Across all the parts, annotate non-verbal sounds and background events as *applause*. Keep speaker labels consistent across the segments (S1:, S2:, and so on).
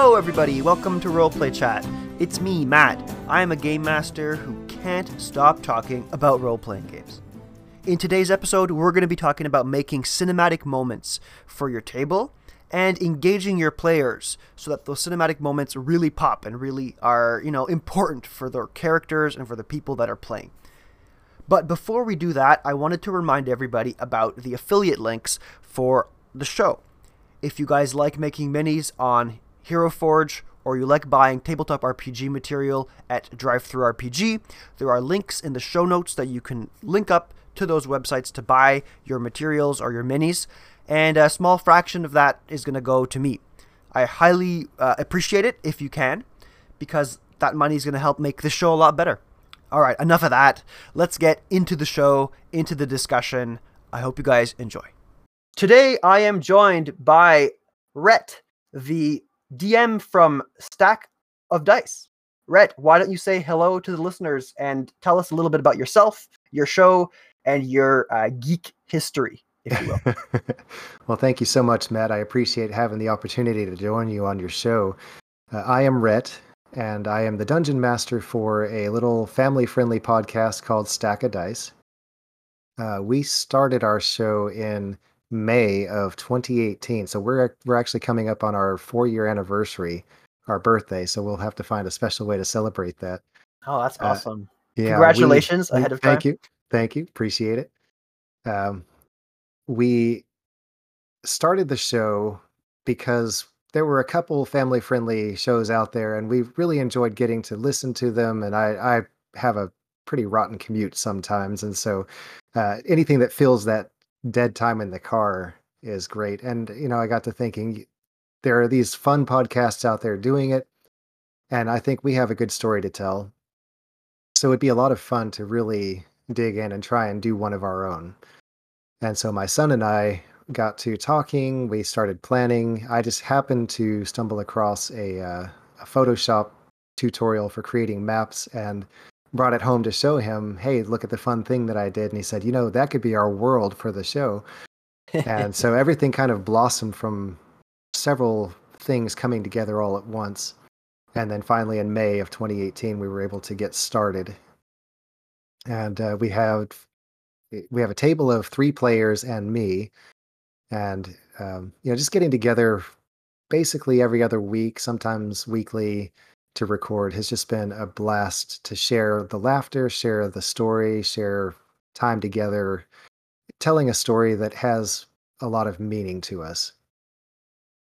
S1: Hello, everybody. Welcome to Roleplay Chat. It's me, Matt. I am a game master who can't stop talking about role playing games. In today's episode, we're going to be talking about making cinematic moments for your table and engaging your players so that those cinematic moments really pop and really are, you know, important for their characters and for the people that are playing. But before we do that, I wanted to remind everybody about the affiliate links for the show. If you guys like making minis on Hero Forge or you like buying tabletop RPG material at DriveThruRPG, there are links in the show notes that you can link up to those websites to buy your materials or your minis, and a small fraction of that is going to go to me. I highly uh, appreciate it if you can, because that money is going to help make the show a lot better. All right, enough of that. Let's get into the show, into the discussion. I hope you guys enjoy. Today, I am joined by Rhett, the DM from Stack of Dice. Rhett, why don't you say hello to the listeners and tell us a little bit about yourself, your show, and your uh, geek history, if you will. *laughs*
S2: well, thank you so much, Matt. I appreciate having the opportunity to join you on your show. Uh, I am Rhett, and I am the dungeon master for a little family friendly podcast called Stack of Dice. Uh, we started our show in May of 2018, so we're we're actually coming up on our four year anniversary, our birthday. So we'll have to find a special way to celebrate that.
S1: Oh, that's uh, awesome! Uh, yeah, congratulations we, ahead of
S2: time. Thank you, thank you, appreciate it. Um, we started the show because there were a couple family friendly shows out there and we really enjoyed getting to listen to them and i i have a pretty rotten commute sometimes and so uh, anything that fills that dead time in the car is great and you know i got to thinking there are these fun podcasts out there doing it and i think we have a good story to tell so it'd be a lot of fun to really dig in and try and do one of our own and so my son and i got to talking. We started planning. I just happened to stumble across a, uh, a Photoshop tutorial for creating maps and brought it home to show him, hey, look at the fun thing that I did. And he said, you know, that could be our world for the show. and so *laughs* everything kind of blossomed from several things coming together all at once. And then finally, in May of 2018, we were able to get started. And uh, we have we have a table of three players and me, and um, you know just getting together basically every other week sometimes weekly to record has just been a blast to share the laughter share the story share time together telling a story that has a lot of meaning to us.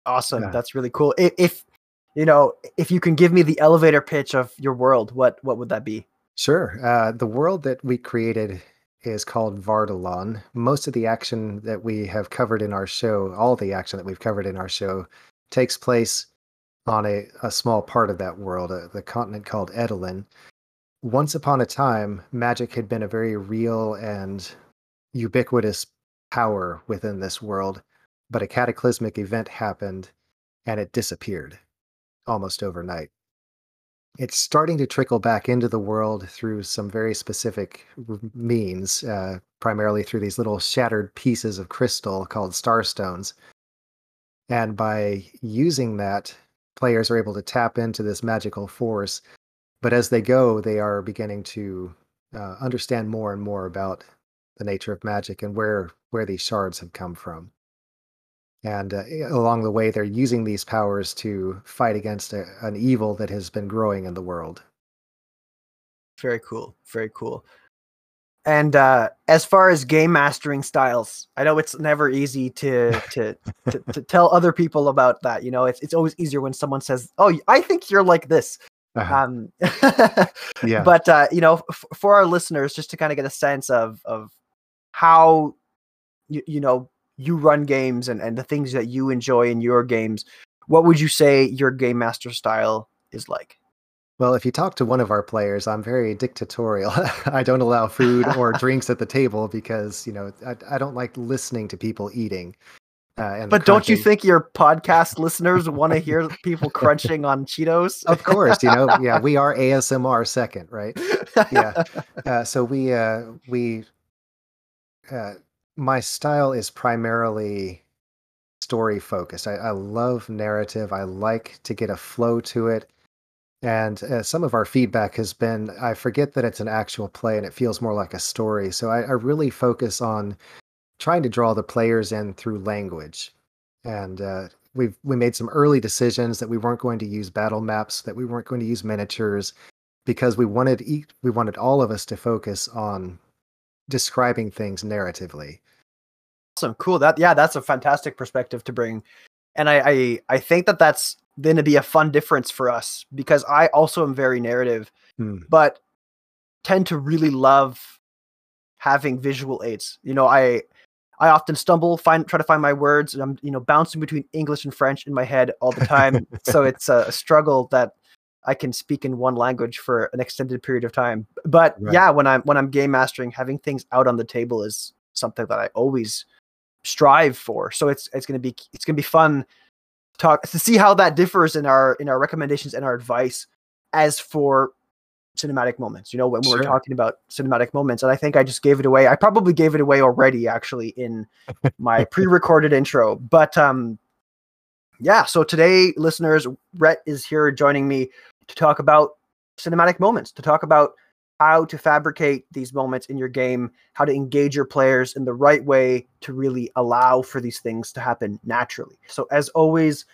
S1: Awesome. Yeah. that's really cool. If, if you know if you can give me the elevator pitch of your world what what would that be?
S2: Sure. Uh, the world that we created is called Vardalon. Most of the action that we have covered in our show, all the action that we've covered in our show, takes place on a, a small part of that world, uh, the continent called Edelin. Once upon a time, magic had been a very real and ubiquitous power within this world, but a cataclysmic event happened and it disappeared almost overnight it's starting to trickle back into the world through some very specific means, uh, primarily through these little shattered pieces of crystal called starstones. And by using that, players are able to tap into this magical force. But as they go, they are beginning to uh, understand more and more about the nature of magic and where where these shards have come from. And uh, along the way they're using these powers to fight against a, an evil that has been growing in the world.
S1: Very cool. Very cool and uh, as far as game mastering styles i know it's never easy to to, to, to tell other people about that you know it's, it's always easier when someone says oh i think you're like this uh-huh. um *laughs* yeah but uh you know f- for our listeners just to kind of get a sense of of how you, you know you run games and, and the things that you enjoy in your games, what would you say your game master style is like?
S2: Well, if you talk to one of our players, I'm very dictatorial. *laughs* I don't allow food *laughs* or drinks at the table because, you know, I, I don't like listening to people eating.
S1: Uh, but don't you think your podcast listeners want to hear people crunching on Cheetos?
S2: of course, you know, yeah, we are *laughs* ASMR second, right? Yeah. Uh, so we uh, we uh, my style is primarily story focused. I, I love narrative. I like to get a flow to it. And uh, some of our feedback has been I forget that it's an actual play and it feels more like a story. So I, I really focus on trying to draw the players in through language. And uh, we've we made some early decisions that we weren't going to use battle maps, that we weren't going to use miniatures, because we wanted e- we wanted all of us to focus on describing things narratively.
S1: Awesome, cool. That yeah, that's a fantastic perspective to bring, and I I, I think that that's going to be a fun difference for us because I also am very narrative,
S2: Hmm.
S1: but tend to really love having visual aids. You know, I I often stumble, find try to find my words, and I'm you know bouncing between English and French in my head all the time. *laughs* so it's a, a struggle that I can speak in one language for an extended period of time. But
S2: Right.
S1: yeah, when I'm when I'm game mastering, having things out on the table is something that I always strive for. So it's it's gonna be it's gonna be fun talk to see how that differs in our in our recommendations and our advice as for cinematic moments. You know, when we're talking about cinematic moments, and I think I just gave it away. I probably gave it away already, actually, in my *laughs* pre-recorded intro. But um, yeah. So today, listeners, Rhett is here joining me to talk about cinematic moments, to talk about how to fabricate these moments in your game, how to engage your players in the right way to really allow for these things to happen naturally. So, as always,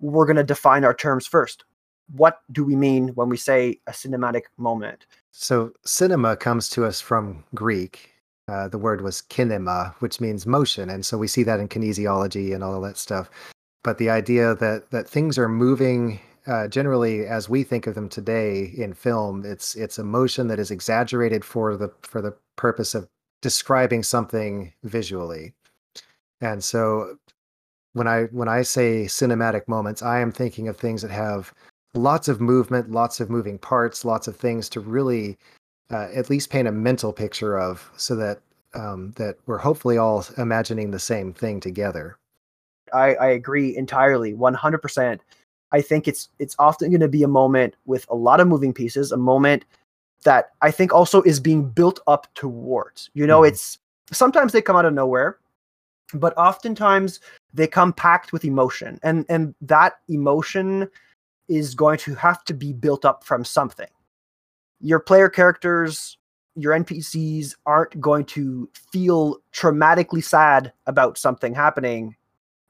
S1: we're going to define our terms first. What do we mean when we say a cinematic moment?
S2: So cinema comes to us from Greek. Uh, the word was kinema, which means motion, and so we see that in kinesiology and all of that stuff. But the idea that that things are moving uh, generally as we think of them today in film, it's it's a motion that is exaggerated for the for the purpose of describing something visually. And so when I when I say cinematic moments, I am thinking of things that have lots of movement, lots of moving parts, lots of things to really uh, at least paint a mental picture of, so that um, that we're hopefully all imagining the same thing together.
S1: I, I agree entirely, 100%. I think it's it's often going to be a moment with a lot of moving pieces, a moment that I think also is being built up towards. You know,
S2: Mhm.
S1: it's sometimes they come out of nowhere, but oftentimes they come packed with emotion, and and that emotion is going to have to be built up from something. Your player characters, your NPCs aren't going to feel traumatically sad about something happening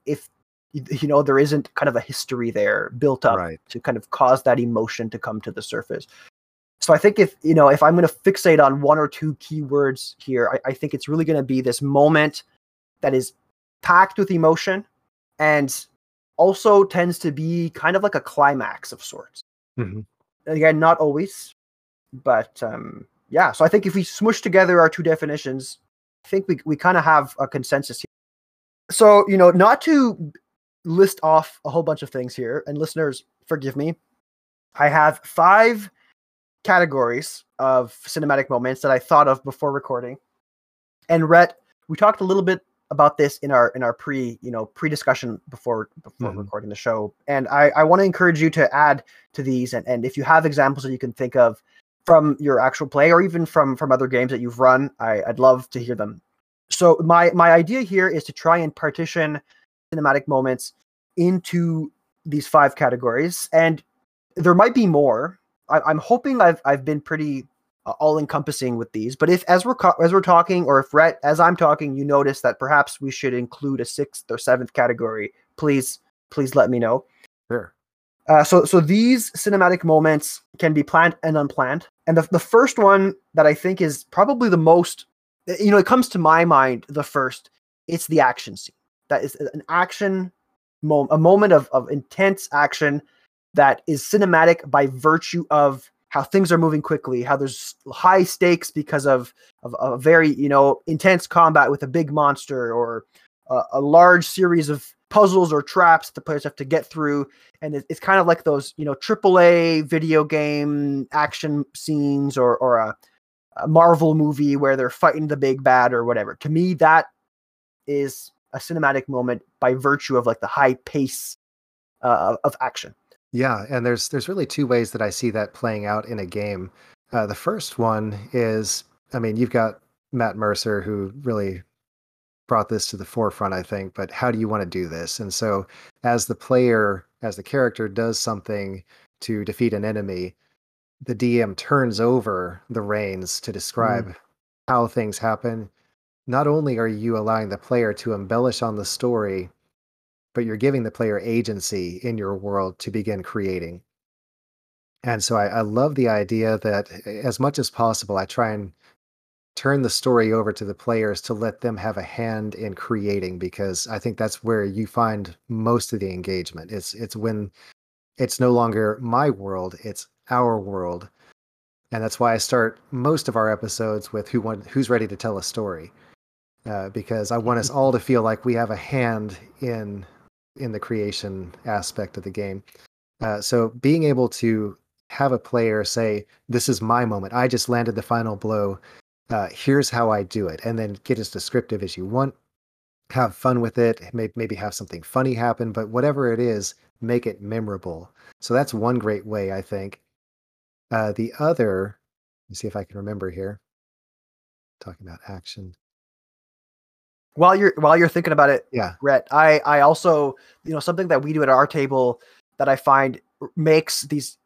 S1: if you know there isn't kind of a history there built up
S2: Right.
S1: to kind of cause that emotion to come to the surface so i think if you know if i'm going to fixate on one or two keywords here i, I think it's really going to be this moment that is packed with emotion and also tends to be kind of like a climax of sorts
S2: Mhm.
S1: again not always but um yeah so i think if we smush together our two definitions i think we, we kind of have a consensus here so you know not to list off a whole bunch of things here and listeners forgive me. I have five categories of cinematic moments that i thought of before recording. And Rhett, we talked a little bit about this in our in our pre you know pre discussion before before
S2: Mhm.
S1: recording the show. And i i want to encourage you to add to these and, and if you have examples that you can think of from your actual play or even from from other games that you've run I, i'd love to hear them. So my my idea here is to try and partition cinematic moments into these five categories and there might be more I, i'm hoping i've i've been pretty uh, all encompassing with these but if as we're co- as we're talking or if Rhett, as i'm talking you notice that perhaps we should include a sixth or seventh category please please let me know
S2: Sure.
S1: uh, so so these cinematic moments can be planned and unplanned. And the, the first one that I think is probably the most you know, it comes to my mind the first, it's the action scene. That is an action moment, a moment of, of intense action that is cinematic by virtue of how things are moving quickly, how there's high stakes because of, of a very, you know, intense combat with a big monster or a, a large series of puzzles or traps the players have to get through and it, it's kind of like those you know AAA video game action scenes or or a, a Marvel movie where they're fighting the big bad or whatever. To me, that is a cinematic moment by virtue of like the high pace uh, of action.
S2: Yeah, and there's there's really two ways that I see that playing out in a game. Uh, the first one is, I mean, you've got Matt Mercer who really brought this to the forefront, I think. But how do you want to do this? And so, as the player, as the character does something to defeat an enemy, the DM turns over the reins to describe mm. how things happen. Not only are you allowing the player to embellish on the story, but you're giving the player agency in your world to begin creating. And so I, I love the idea that eh, as much as possible, I try and turn the story over to the players to let them have a hand in creating because I think that's where you find most of the engagement. It's it's when it's no longer my world, it's our world. And that's why I start most of our episodes with who want, who's ready to tell a story. Uh, because I want us all to feel like we have a hand in in the creation aspect of the game. Uh, so being able to have a player say, "This is my moment. I just landed the final blow uh, here's how I do it, and then get as descriptive as you want. Have fun with it. Maybe have something funny happen, but whatever it is, make it memorable. So that's one great way, I think. Uh, the other, let me see if I can remember here. Talking about action.
S1: While you're while you're thinking about it,
S2: yeah,
S1: Rhett, I I also you know something that we do at our table that I find makes these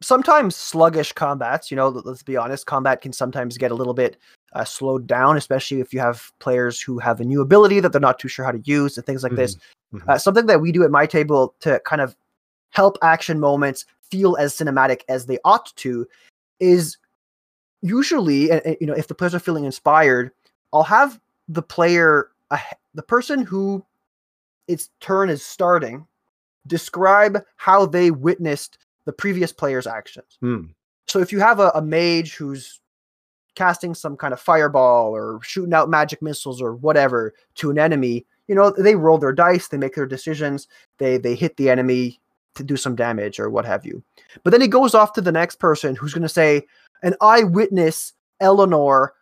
S1: sometimes sluggish combats. You know, let's be honest, combat can sometimes get a little bit uh, slowed down, especially if you have players who have a new ability that they're not too sure how to use and things like mm-hmm. this. Mm-hmm. Uh, something that we do at my table to kind of help action moments feel as cinematic as they ought to is usually, you know, if the players are feeling inspired, I'll have the player, the person who its turn is starting, describe how they witnessed the previous player's actions.
S2: Hmm.
S1: So if you have a, a mage who's casting some kind of fireball or shooting out magic missiles or whatever to an enemy, you know, they roll their dice, they make their decisions, they they hit the enemy to do some damage or what have you. But then he goes off to the next person who's going to say, "An eyewitness, Eleanor,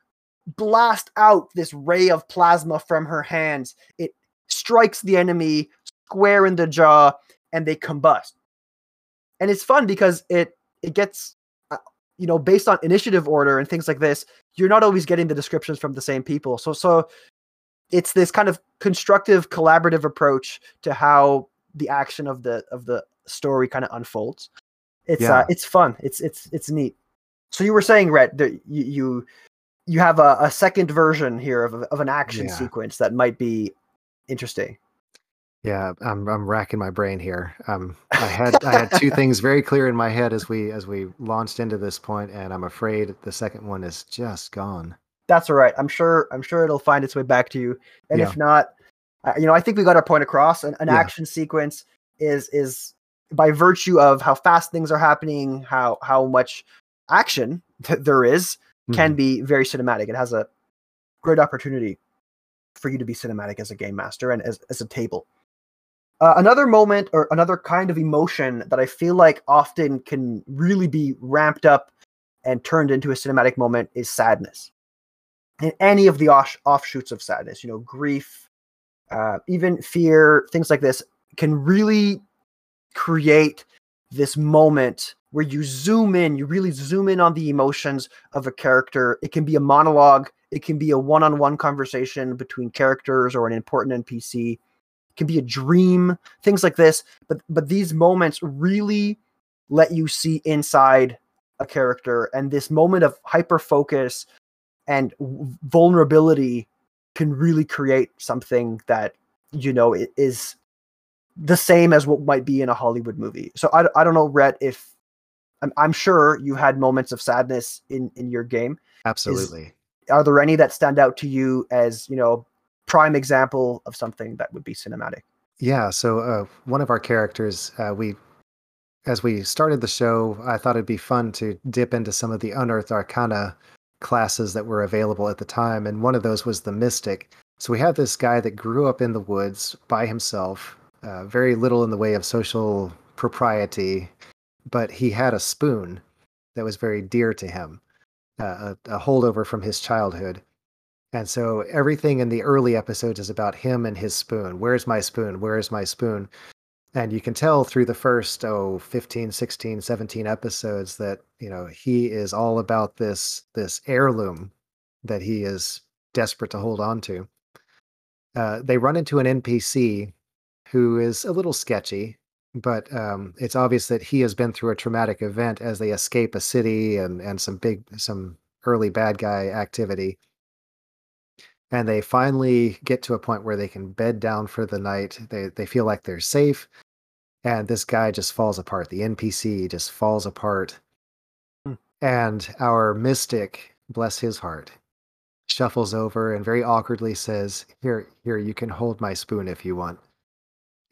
S1: blast out this ray of plasma from her hands. It strikes the enemy square in the jaw, and they combust." and it's fun because it it gets uh, you know based on initiative order and things like this you're not always getting the descriptions from the same people so so it's this kind of constructive collaborative approach to how the action of the of the story kind of unfolds it's uh, yeah. uh, it's fun it's it's it's neat so you were saying Rhett that you you, you have a, a second version here of, of an action yeah. sequence that might be interesting
S2: yeah, I'm I'm racking my brain here. Um, I had I had two *laughs* things very clear in my head as we as we launched into this point, and I'm afraid the second one is just gone.
S1: That's all right. I'm sure I'm sure it'll find its way back to you, and yeah. if not, uh, you know, I think we got our point across. An, an yeah. action sequence is is by virtue of how fast things are happening, how how much action th- *laughs* there is, mm-hmm. can be very cinematic. It has a great opportunity for you to be cinematic as a game master and as, as a table. Uh, another moment or another kind of emotion that I feel like often can really be ramped up and turned into a cinematic moment is sadness. And any of the off- offshoots of sadness, you know, grief, uh, even fear, things like this, can really create this moment where you zoom in, you really zoom in on the emotions of a character. It can be a monologue, it can be a one on one conversation between characters or an important NPC it can be a dream, things like this. But but these moments really let you see inside a character, and this moment of hyper focus and vulnerability can really create something that you know is the same as what might be in a Hollywood movie. So I, I don't know, Rhett, if I'm, I'm sure you had moments of sadness in in your game.
S2: Absolutely. Is,
S1: are there any that stand out to you as you know prime example of something that would be cinematic.
S2: Yeah. So uh, one of our characters, uh, we, as we started the show, I thought it'd be fun to dip into some of the unearthed arcana classes that were available at the time, and one of those was the mystic. So we have this guy that grew up in the woods by himself, uh, very little in the way of social propriety, but he had a spoon that was very dear to him, uh, a, a holdover from his childhood. And so everything in the early episodes is about him and his spoon. Where's my spoon? Where's my spoon? And you can tell through the first, oh, 15, 16, 17 episodes that, you know, he is all about this this heirloom that he is desperate to hold on to. uh, they run into an NPC who is a little sketchy, but um, it's obvious that he has been through a traumatic event as they escape a city and and some big some early bad guy activity. And they finally get to a point where they can bed down for the night. They they feel like they're safe, and this guy just falls apart. The NPC just falls apart,
S1: Hmm.
S2: and our mystic, bless his heart, shuffles over and very awkwardly says, "Here, here, you can hold my spoon if you want."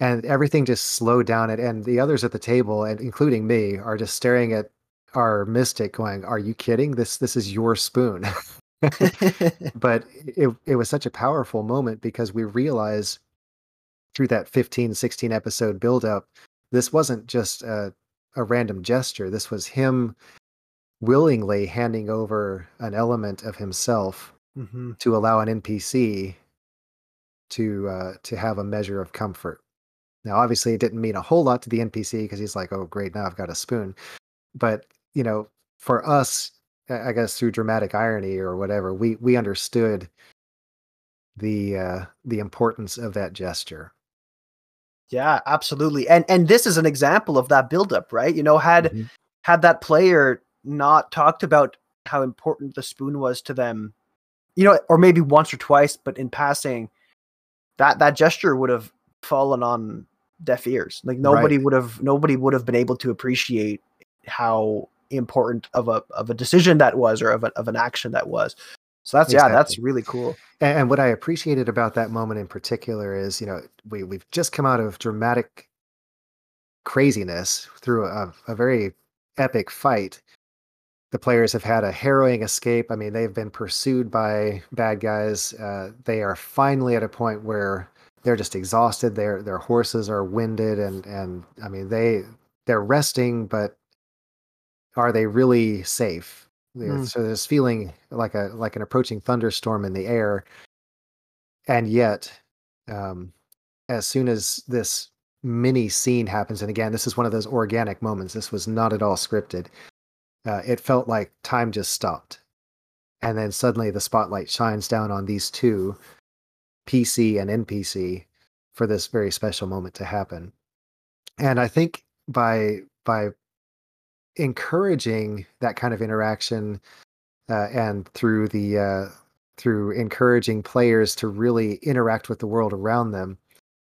S2: And everything just slowed down, and, and the others at the table, and including me, are just staring at our mystic, going, "Are you kidding? This this is your spoon." *laughs* *laughs* but it it was such a powerful moment because we realize through that 15 16 episode build up this wasn't just a, a random gesture this was him willingly handing over an element of himself
S1: hmm
S2: to allow an npc to uh, to have a measure of comfort now obviously it didn't mean a whole lot to the npc because he's like oh great now i've got a spoon but you know for us i guess through dramatic irony or whatever we we understood the uh the importance of that gesture
S1: Yeah, absolutely. And and this is an example of that buildup, right? You know, had
S2: Mhm.
S1: had that player not talked about how important the spoon was to them, you know, or maybe once or twice, but in passing, that that gesture would have fallen on deaf ears. Like nobody would have nobody would have been able to appreciate how important of a of a decision that was or of a, of an action that was. So that's yeah, that's really cool.
S2: And, and what I appreciated about that moment in particular is, you know, we we've just come out of dramatic craziness through a, a very epic fight. The players have had a harrowing escape. I mean, they've been pursued by bad guys. Uh, they are finally at a point where they're just exhausted. Their their horses are winded, and and I mean they they're resting, but are they really safe?
S1: Mm.
S2: So there's feeling like a like an approaching thunderstorm in the air, and yet, um, as soon as this mini scene happens, and again, this is one of those organic moments. This was not at all scripted. Uh, it felt like time just stopped, and then suddenly the spotlight shines down on these two, PC and NPC, for this very special moment to happen. And I think by by encouraging that kind of interaction uh, and through the uh, through encouraging players to really interact with the world around them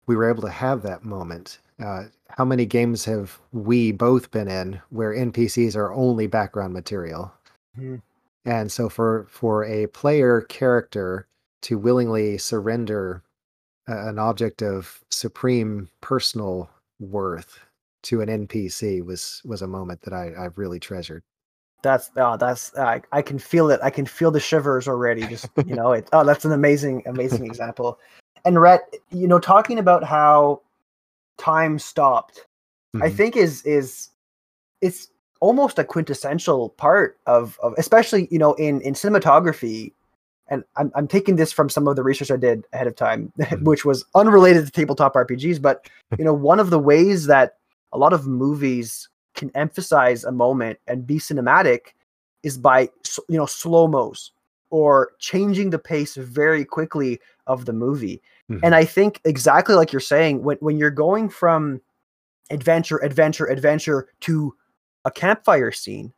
S2: we were able to have that moment uh, how many games have we both been in where npcs are only background material
S1: Mhm.
S2: and so for for a player character to willingly surrender an object of supreme personal worth to an npc was was a moment that i i really treasured
S1: That's oh, that's I I can feel it. I can feel the shivers already. Just you know, it. Oh, that's an amazing, amazing example. And Rhett, you know, talking about how time stopped, I
S2: Mhm.
S1: think is is it's almost a quintessential part of of especially you know in in cinematography. And I'm I'm taking this from some of the research I did ahead of time, *laughs*
S2: Mhm.
S1: which was unrelated to tabletop RPGs. But *laughs* you know, one of the ways that a lot of movies can emphasize a moment and be cinematic is by you know slow mos or changing the pace very quickly of the movie.
S2: Mhm.
S1: And I think exactly like you're saying, when when you're going from adventure, adventure, adventure to a campfire scene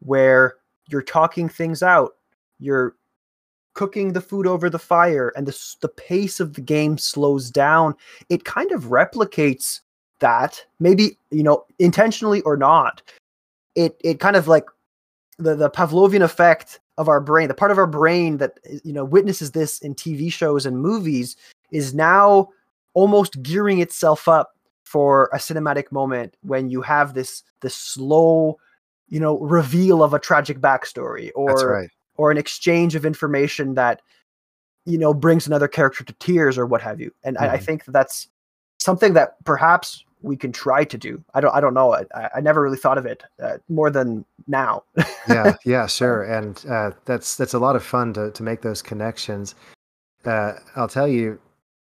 S1: where you're talking things out, you're cooking the food over the fire, and the the pace of the game slows down. It kind of replicates that, maybe you know intentionally or not. It it kind of like the the Pavlovian effect of our brain, the part of our brain that eh, you know witnesses this in TV shows and movies, is now almost gearing itself up for a cinematic moment when you have this this slow, you know, reveal of a tragic backstory or
S2: that's right
S1: or an exchange of information that you know brings another character to tears or what have you. And I, I
S2: Mhm.
S1: think that that's something that perhaps we can try to do. I don't I don't know. I, I never really thought of it uh, more than now.
S2: yeah *laughs* yeah sure and uh, that's that's a lot of fun to to make those connections uh, i'll tell you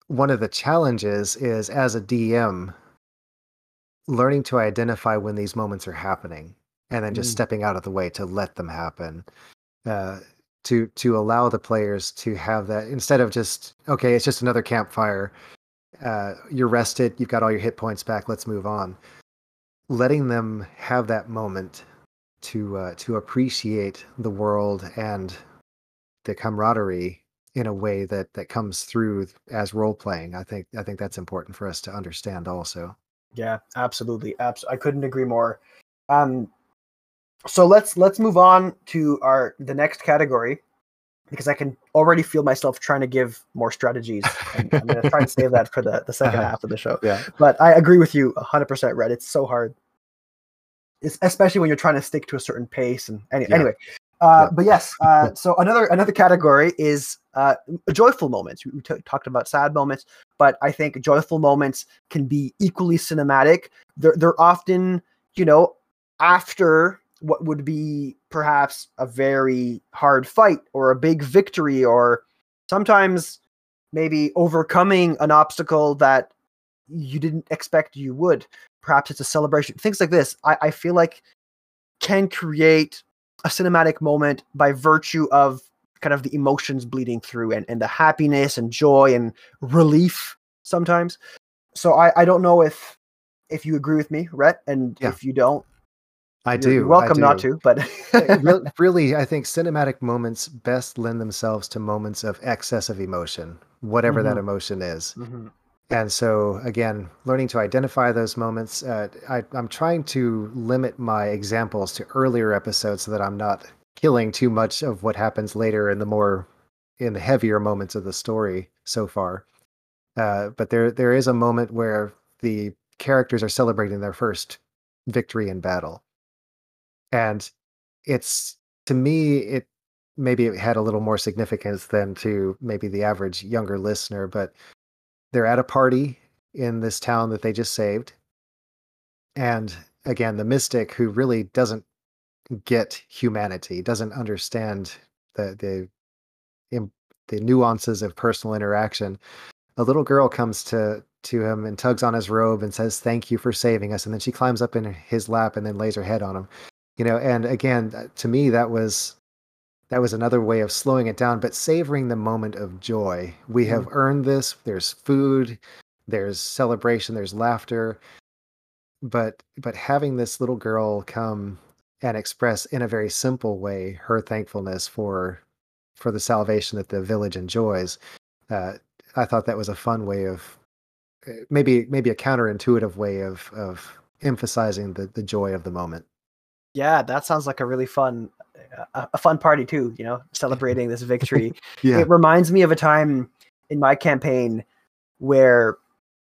S2: one of the challenges is as a dm learning to identify when these moments are happening and then just
S1: Mm.
S2: stepping out of the way to let them happen uh, to to allow the players to have that instead of just okay, it's just another campfire. Uh, you're rested, you've got all your hit points back. Let's move on. Letting them have that moment to uh, to appreciate the world and the camaraderie in a way that that comes through as role playing. I think I think that's important for us to understand also.
S1: Yeah, absolutely. Abs- I couldn't agree more. Um, so let's let's move on to our the next category because I can already feel myself trying to give more strategies. I'm going to try and save that for the, the 2nd *laughs* half of the show.
S2: Yeah.
S1: But I agree with you 100%, Rhett. It's so hard, it's, especially when you're trying to stick to a certain pace. And any,
S2: Yeah.
S1: anyway, uh,
S2: Yeah.
S1: but yes. Uh, so another another category is uh, joyful moments. We t- talked about sad moments, but I think joyful moments can be equally cinematic. They're they're often, you know, after what would be perhaps a very hard fight or a big victory or sometimes maybe overcoming an obstacle that you didn't expect you would. Perhaps it's a celebration things like this. I, I feel like can create a cinematic moment by virtue of kind of the emotions bleeding through and, and the happiness and joy and relief sometimes. So i, I don't know if if you agree with me Rhett, and
S2: Yeah.
S1: if you don't
S2: I
S1: you're-
S2: do.
S1: you're
S2: I
S1: welcome not to but *laughs* *laughs*
S2: really, I think cinematic moments best lend themselves to moments of excess of emotion, whatever that
S1: Mhm.
S2: emotion is.
S1: Mhm.
S2: And so, again, learning to identify those moments. Uh, I, I'm trying to limit my examples to earlier episodes so that I'm not killing too much of what happens later in the more in the heavier moments of the story so far. Uh, but there there is a moment where the characters are celebrating their first victory in battle, and it's to me it maybe it had a little more significance than to maybe the average younger listener, but they're at a party in this town that they just saved. And again, the mystic who really doesn't get humanity, doesn't understand the the the nuances of personal interaction. A little girl comes to to him and tugs on his robe and says, "Thank you for saving us." And then she climbs up in his lap and then lays her head on him. You know, and again, uh, to me that was that was another way of slowing it down, but savoring the moment of joy. We have earned this. There's food, there's celebration, there's laughter. But but having this little girl come and express in a very simple way her thankfulness for for the salvation that the village enjoys, uh, I thought that was a fun way of uh, maybe maybe a counterintuitive way of of emphasizing the the joy of the moment.
S1: Yeah that sounds like a really fun a, a fun party too you know celebrating this victory *laughs*
S2: Yeah.
S1: it reminds me of a time in my campaign where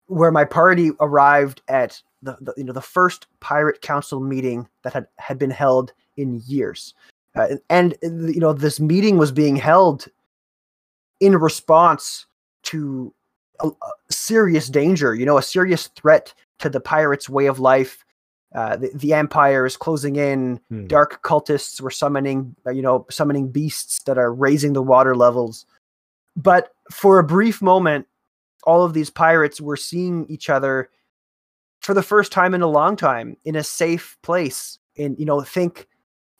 S1: where my party arrived at the, the you know the first pirate council meeting that had had been held in years uh, and you know this meeting was being held in response to a, a serious danger you know a serious threat to the pirates way of life uh, the, the empire is closing in.
S2: Hmm.
S1: dark cultists were summoning uh, you know summoning beasts that are raising the water levels. But for a brief moment all of these pirates were seeing each other for the first time in a long time in a safe place. In you know think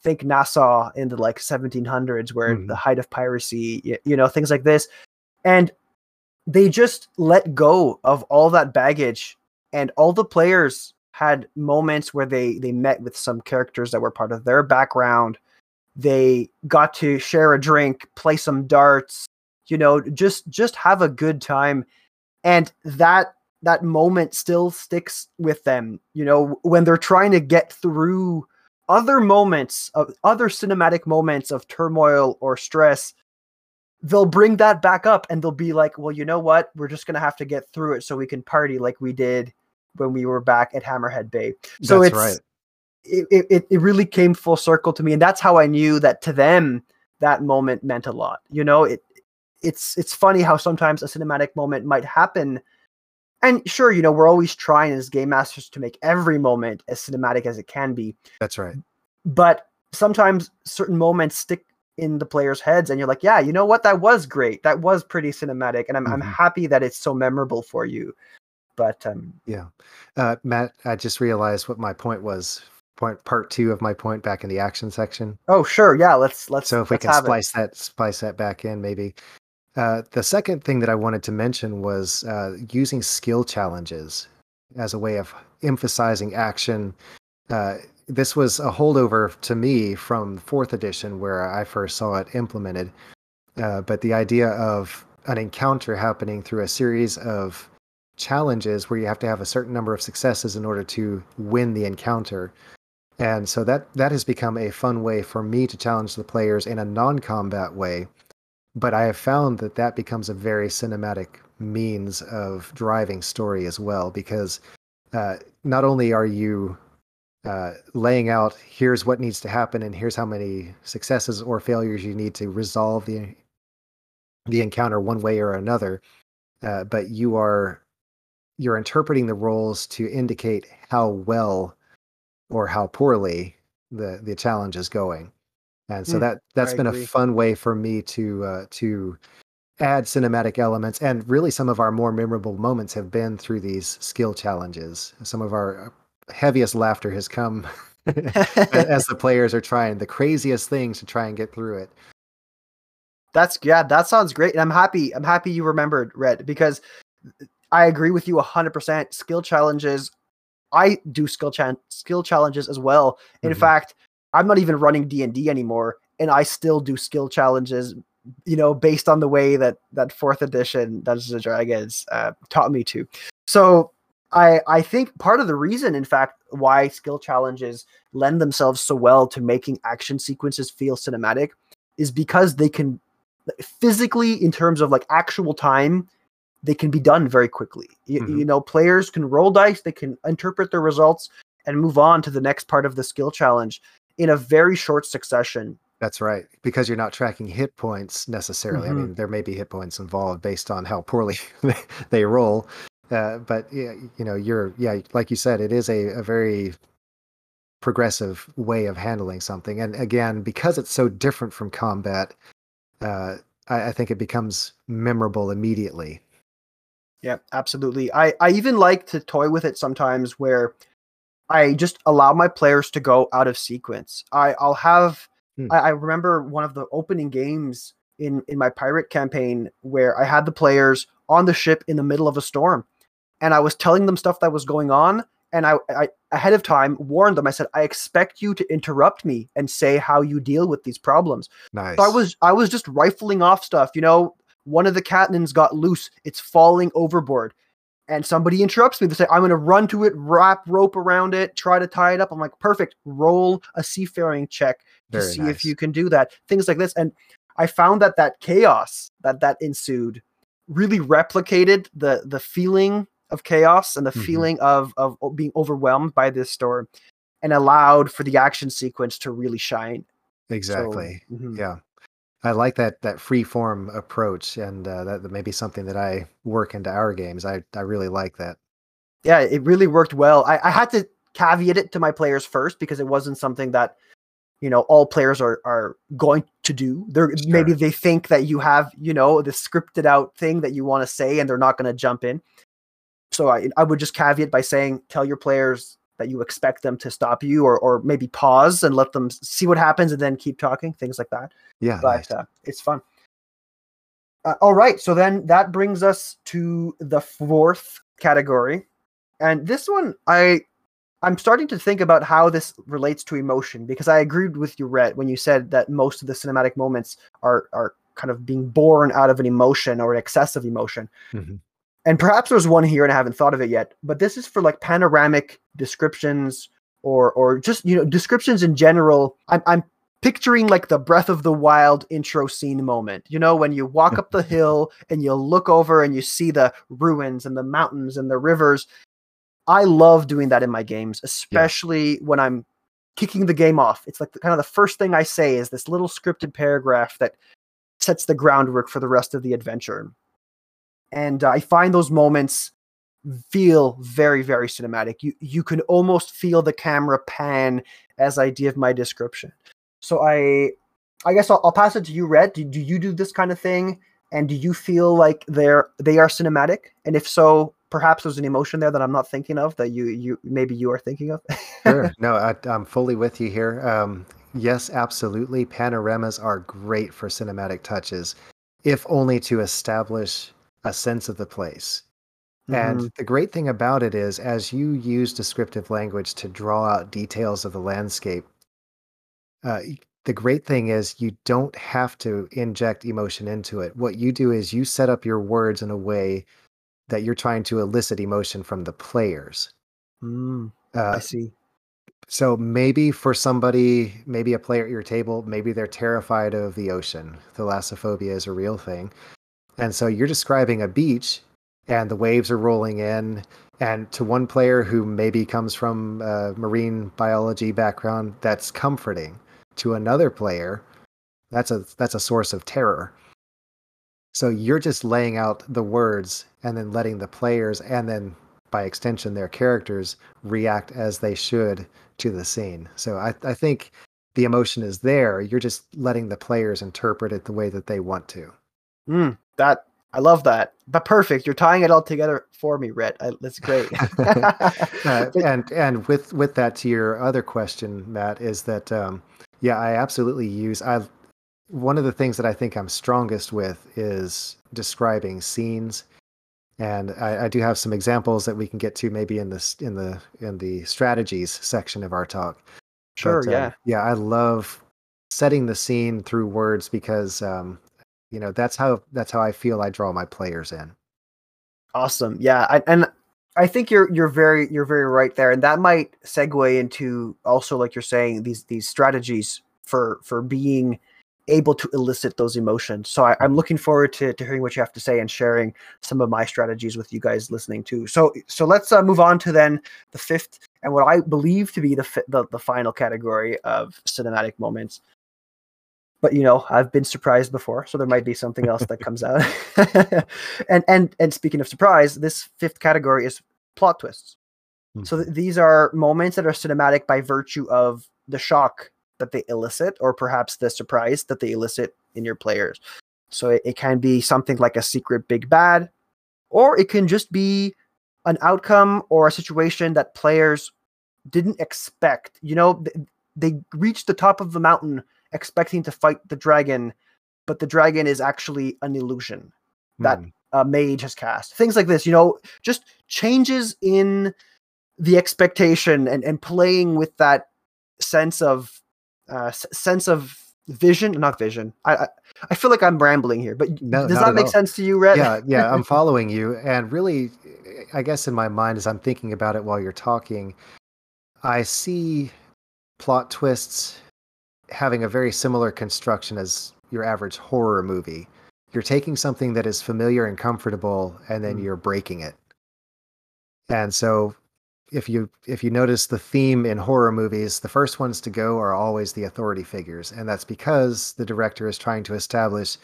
S1: think nassau in the like 1700s where
S2: Mhm.
S1: the height of piracy you know things like this. And they just let go of all that baggage. And all the players had moments where they they met with some characters that were part of their background. They got to share a drink play some darts you know just just have a good time. And that that moment still sticks with them you know when they're trying to get through other moments of other cinematic moments of turmoil or stress they'll bring that back up and they'll be like well you know what? We're just going to have to get through it so we can party like we did when we were back at hammerhead bay. So
S2: That's
S1: it's
S2: right.
S1: it, it, it really came full circle to me and that's how i knew that to them that moment meant a lot you know? It it's it's funny how sometimes a cinematic moment might happen. And sure you know we're always trying as game masters to make every moment as cinematic as it can be.
S2: That's right.
S1: but sometimes certain moments stick in the players' heads and you're like yeah you know what? That was great. That was pretty cinematic and i'm, I'm
S2: Mhm.
S1: happy that it's so memorable for you but um
S2: Yeah. Uh, Matt, I just realized what my point was point part two of my point back in the action section.
S1: Oh, sure. Yeah, let's let's.
S2: So if we
S1: let's
S2: can
S1: have it.
S2: splice that splice that back in, maybe. Uh, the second thing that I wanted to mention was uh, using skill challenges as a way of emphasizing action. Uh, this was a holdover to me from fourth edition, where I first saw it implemented. Uh, but the idea of an encounter happening through a series of challenges where you have to have a certain number of successes in order to win the encounter. And so that that has become a fun way for me to challenge the players in a non-combat way. But I have found that that becomes a very cinematic means of driving story as well, because uh, not only are you uh, laying out here's what needs to happen and here's how many successes or failures you need to resolve the the encounter one way or another, uh, but you are you're interpreting the rolls to indicate how well or how poorly the the challenge is going and so
S1: Hmm,
S2: that that's
S1: I
S2: been
S1: agree.
S2: a fun way for me to uh, to add cinematic elements and really some of our more memorable moments have been through these skill challenges some of our uh, heaviest laughter has come *laughs* *laughs* as the players are trying the craziest things to try and get through it
S1: That's yeah, that sounds great. And I'm happy. I'm happy you remembered Rhett because I agree with you 100%. Skill challenges I do skill chan skill challenges as well. In
S2: Mhm.
S1: fact, I'm not even running D&D anymore and I still do skill challenges you know based on the way that that 4th edition Dungeons and Dragons uh, taught me to. So I I think part of the reason in fact why skill challenges lend themselves so well to making action sequences feel cinematic is because they can physically in terms of like actual time they can be done very quickly you,
S2: Mhm.
S1: you know players can roll dice they can interpret the results and move on to the next part of the skill challenge in a very short succession
S2: That's right, because you're not tracking hit points necessarily.
S1: Mhm.
S2: I mean, there may be hit points involved based on how poorly *laughs* they roll, uh, but yeah, you know, you're yeah, like you said, it is a, a very progressive way of handling something. And again, because it's so different from combat, uh, I, I think it becomes memorable immediately.
S1: Yeah, absolutely. I, I even like to toy with it sometimes where I just allow my players to go out of sequence. I, I'll have
S2: Hmm.
S1: I, I remember one of the opening games in, in my pirate campaign where I had the players on the ship in the middle of a storm and I was telling them stuff that was going on and I, I ahead of time warned them. I said, I expect you to interrupt me and say how you deal with these problems.
S2: Nice.
S1: So I was I was just rifling off stuff. You know, one of the cannons got loose. It's falling overboard. And somebody interrupts me. They say, I'm going to run to it, wrap rope around it, try to tie it up. I'm like, perfect. Roll a seafaring check to
S2: Very
S1: see
S2: nice.
S1: if you can do that. Things like this. And I found that that chaos that that ensued really replicated the the feeling of chaos and the
S2: Mhm.
S1: feeling of of being overwhelmed by this storm and allowed for the action sequence to really shine. So,
S2: exactly.
S1: mhm.
S2: Yeah. I like that that free form approach, and uh, that, that may be something that I work into our games. I I really like that.
S1: yeah, it really worked well. I, I had to caveat it to my players first because it wasn't something that you know all players are are going to do. They're maybe they think that you have you know the scripted out thing that you want to say, and they're not going to jump in. So I I would just caveat by saying tell your players that you expect them to stop you or or maybe pause and let them see what happens and then keep talking things like that
S2: Yeah.
S1: but
S2: nice.
S1: uh, it's fun. Uh, all right, so then that brings us to the fourth category, and this one I I'm starting to think about how this relates to emotion because I agreed with you, Rhett, when you said that most of the cinematic moments are are kind of being born out of an emotion or an excessive emotion.
S2: Mhm.
S1: And perhaps there's one here and I haven't thought of it yet, but this is for like panoramic descriptions or or just you know descriptions in general. I'm I'm picturing like the Breath of the Wild intro scene moment. You know, when you walk up the *laughs* hill and you look over and you see the ruins and the mountains and the rivers. I love doing that in my games, especially when I'm kicking the game off. It's like the, kind of the first thing I say is this little scripted paragraph that sets the groundwork for the rest of the adventure. And uh, I find those moments feel very very cinematic. You you can almost feel the camera pan as I give my description. So I I guess I'll, I'll pass it to you, Rhett. Do, do you do this kind of thing? And do you feel like they're they are cinematic? And if so, perhaps there's an emotion there that I'm not thinking of that you you maybe you are thinking of. *laughs*
S2: sure. No, I, I'm fully with you here. Um, yes, absolutely. Panoramas are great for cinematic touches, if only to establish a sense of the place. And
S1: Mhm.
S2: the great thing about it is, as you use descriptive language to draw out details of the landscape, uh, the great thing is you don't have to inject emotion into it. What you do is you set up your words in a way that you're trying to elicit emotion from the players.
S1: Mm, I
S2: Uh,
S1: see.
S2: so maybe for somebody, maybe a player at your table, maybe they're terrified of the ocean. Thalassophobia is a real thing. And so you're describing a beach and the waves are rolling in. And to one player who maybe comes from a marine biology background, that's comforting. To another player, that's a that's a source of terror. So you're just laying out the words and then letting the players and then by extension their characters react as they should to the scene. So I, I think the emotion is there. You're just letting the players interpret it the way that they want to.
S1: Mm, that I love that. But perfect. You're tying it all together for me, Rhett. I, that's great. *laughs*
S2: Uh, and and with with that to your other question, Matt, is that um, yeah, I absolutely use I. One of the things that I think I'm strongest with is describing scenes, and I, I do have some examples that we can get to maybe in this in the in the strategies section of our talk.
S1: sure,
S2: But, um,
S1: yeah.
S2: yeah, I love setting the scene through words because um, you know that's how that's how I feel I draw my players in.
S1: Awesome. Yeah, I, and I think you're you're very you're very right there, and that might segue into also like you're saying these these strategies for for being able to elicit those emotions. So I, I'm looking forward to to hearing what you have to say and sharing some of my strategies with you guys listening too. So so let's uh, move on to then the fifth and what I believe to be the fi- the, the final category of cinematic moments. But you know, I've been surprised before, so there might be something else that comes out. *laughs* and and and speaking of surprise, this fifth category is plot twists. Hmm. So th- these are moments that are cinematic by virtue of the shock that they elicit, or perhaps the surprise that they elicit in your players. So it, it can be something like a secret big bad, or it can just be an outcome or a situation that players didn't expect. You know, th- they reach the top of the mountain expecting to fight the dragon, but the dragon is actually an illusion that
S2: Hmm.
S1: a mage has cast. Things like this, you know, just changes in the expectation and, and playing with that sense of uh, s- sense of vision, not vision. I, I I feel like I'm rambling here, but
S2: No,
S1: does that make
S2: all.
S1: sense to you, Rhett?
S2: yeah, yeah, I'm *laughs* following you. And really, I guess in my mind, as I'm thinking about it while you're talking, I see plot twists having a very similar construction as your average horror movie. You're taking something that is familiar and comfortable, and then
S1: Mm.
S2: you're breaking it. And so, if you if you notice the theme in horror movies, the first ones to go are always the authority figures, and that's because the director is trying to establish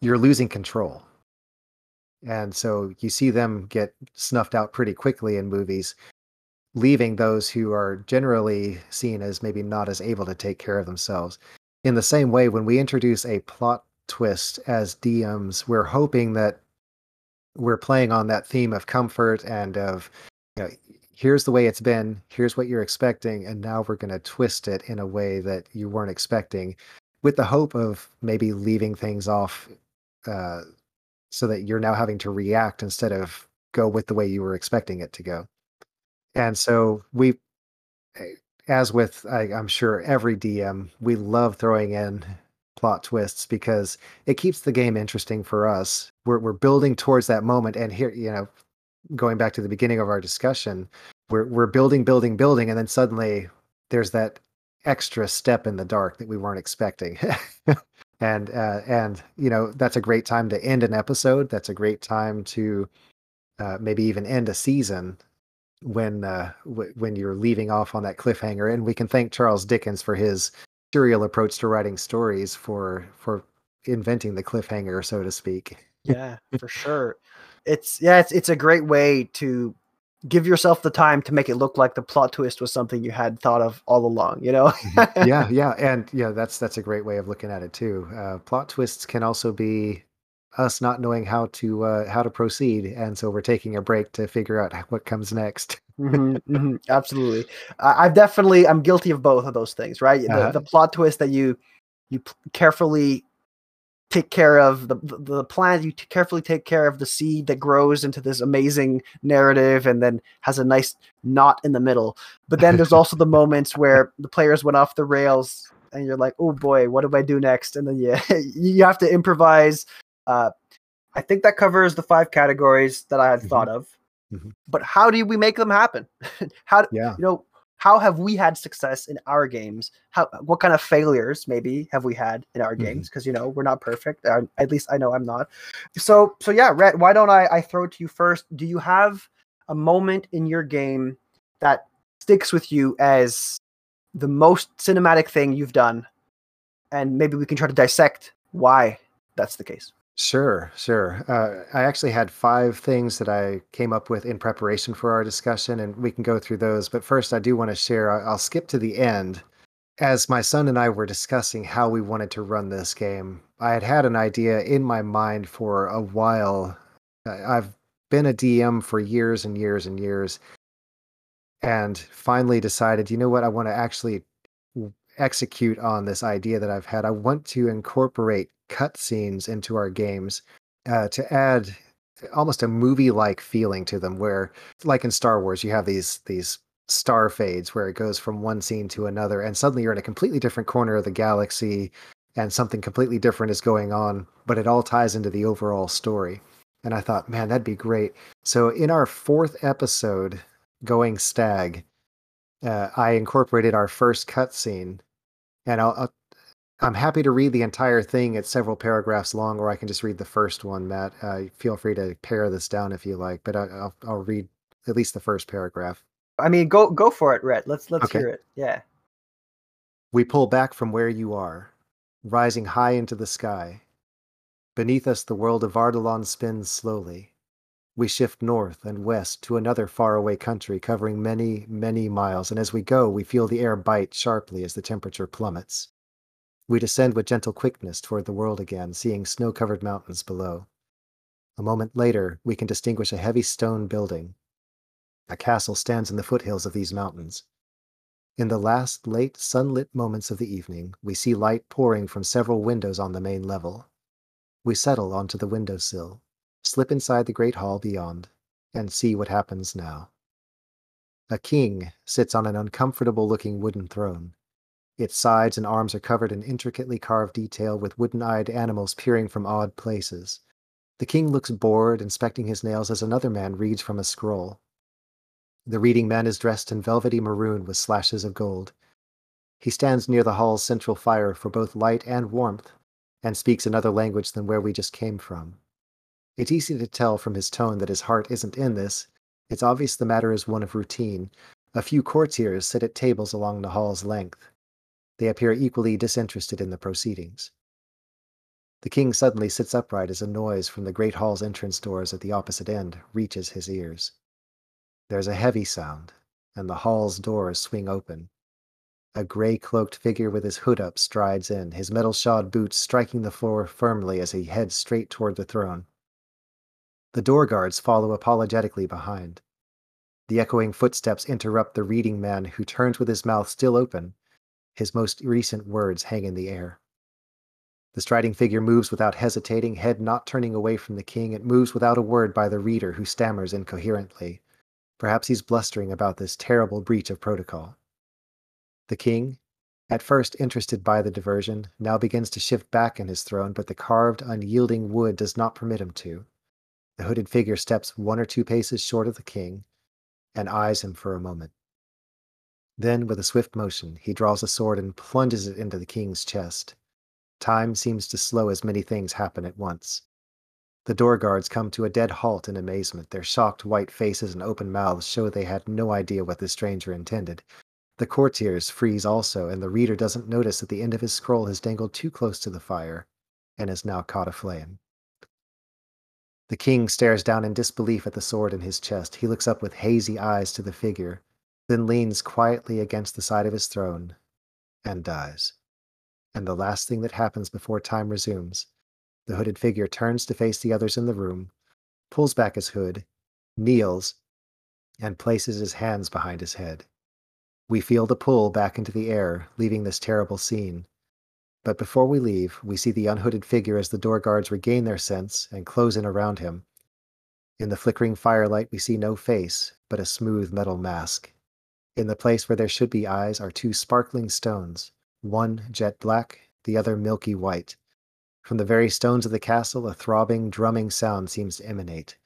S2: you're losing control. And so you see them get snuffed out pretty quickly in movies, leaving those who are generally seen as maybe not as able to take care of themselves. In the same way, when we introduce a plot twist as DMs, we're hoping that we're playing on that theme of comfort and of, you know, here's the way it's been, here's what you're expecting, and now we're going to twist it in a way that you weren't expecting, with the hope of maybe leaving things off uh, so that you're now having to react instead of go with the way you were expecting it to go. And so we, eh, as with I, I'm sure every DM, we love throwing in plot twists because it keeps the game interesting for us. We're we're building towards that moment, and here you know, going back to the beginning of our discussion, we're we're building, building, building, and then suddenly there's that extra step in the dark that we weren't expecting. *laughs* and uh, and you know that's a great time to end an episode. That's a great time to uh, maybe even end a season when uh, w- when you're leaving off on that cliffhanger. And we can thank Charles Dickens for his serial approach to writing stories for for inventing the cliffhanger, so to speak.
S1: yeah, for sure. It's yeah, it's it's a great way to give yourself the time to make it look like the plot twist was something you had thought of all along. You know?
S2: yeah, *laughs* yeah, and yeah, that's that's a great way of looking at it too. Uh, plot twists can also be us not knowing how to uh, how to proceed, and so we're taking a break to figure out *laughs* what comes next.
S1: mm-hmm, *laughs* mm-hmm, absolutely, I've definitely I'm guilty of both of those things. Right, uh-huh. the, the plot twist that you you carefully take care of the, the, the plant you carefully take care of the seed that grows into this amazing narrative and then has a nice knot in the middle but then there's also the *laughs* moments where the players went off the rails and you're like oh boy what do i do next and then yeah you have to improvise uh, i think that covers the five categories that i had mm-hmm. thought of mm-hmm. but how do we make them happen *laughs* how yeah you know how have we had success in our games? How what kind of failures maybe have we had in our mm-hmm. games? Because you know we're not perfect. at least I know I'm not. So so yeah, Rhett, why don't I I throw it to you first? Do you have a moment in your game that sticks with you as the most cinematic thing you've done? And maybe we can try to dissect why that's the case.
S2: Sure, sure. Uh, I actually had five things that I came up with in preparation for our discussion, and we can go through those. But first, I do want to share, I'll skip to the end. As my son and I were discussing how we wanted to run this game, I had had an idea in my mind for a while. I've been a DM for years and years and years, and finally decided, you know what, I want to actually execute on this idea that I've had. I want to incorporate cutscenes into our games uh, to add almost a movie-like feeling to them, where, like in Star Wars, you have these these star fades where it goes from one scene to another, and suddenly you're in a completely different corner of the galaxy, and something completely different is going on, but it all ties into the overall story. And I thought, man, that'd be great. So in our fourth episode, Going Stag, uh, I incorporated our first cutscene and I'll, I'll I'm happy to read the entire thing. It's several paragraphs long, or I can just read the first one. Matt, uh, feel free to pare this down if you like, but I, will I'll read at least the first paragraph.
S1: I mean, go go for it, Rhett. Let's let's okay. hear it. Yeah.
S2: We pull back from where you are, rising high into the sky. Beneath us, the world of Ardalon spins slowly. We shift north and west to another faraway country, covering many, many miles, and as we go, we feel the air bite sharply as the temperature plummets. We descend with gentle quickness toward the world again, seeing snow covered mountains below. A moment later, we can distinguish a heavy stone building. A castle stands in the foothills of these mountains. In the last late sunlit moments of the evening, we see light pouring from several windows on the main level. We settle onto the window sill slip inside the great hall beyond, and see what happens now. A king sits on an uncomfortable looking wooden throne. Its sides and arms are covered in intricately carved detail with wooden eyed animals peering from odd places. The king looks bored, inspecting his nails as another man reads from a scroll. The reading man is dressed in velvety maroon with slashes of gold. He stands near the hall's central fire for both light and warmth, and speaks another language than where we just came from. It's easy to tell from his tone that his heart isn't in this. It's obvious the matter is one of routine. A few courtiers sit at tables along the hall's length. They appear equally disinterested in the proceedings. The king suddenly sits upright as a noise from the great hall's entrance doors at the opposite end reaches his ears. There's a heavy sound, and the hall's doors swing open. A gray cloaked figure with his hood up strides in, his metal shod boots striking the floor firmly as he heads straight toward the throne. The door guards follow apologetically behind. The echoing footsteps interrupt the reading man who turns with his mouth still open. His most recent words hang in the air. The striding figure moves without hesitating, head not turning away from the king. It moves without a word by the reader who stammers incoherently. Perhaps he's blustering about this terrible breach of protocol. The king, at first interested by the diversion, now begins to shift back in his throne, but the carved, unyielding wood does not permit him to. The hooded figure steps one or two paces short of the king and eyes him for a moment. Then, with a swift motion, he draws a sword and plunges it into the king's chest. Time seems to slow as many things happen at once. The door guards come to a dead halt in amazement. Their shocked white faces and open mouths show they had no idea what the stranger intended. The courtiers freeze also, and the reader doesn't notice that the end of his scroll has dangled too close to the fire and is now caught aflame. The king stares down in disbelief at the sword in his chest. He looks up with hazy eyes to the figure, then leans quietly against the side of his throne and dies. And the last thing that happens before time resumes The hooded figure turns to face the others in the room, pulls back his hood, kneels, and places his hands behind his head. We feel the pull back into the air, leaving this terrible scene. But before we leave, we see the unhooded figure as the door guards regain their sense and close in around him. In the flickering firelight, we see no face, but a smooth metal mask. In the place where there should be eyes are two sparkling stones, one jet black, the other milky white. From the very stones of the castle, a throbbing, drumming sound seems to emanate.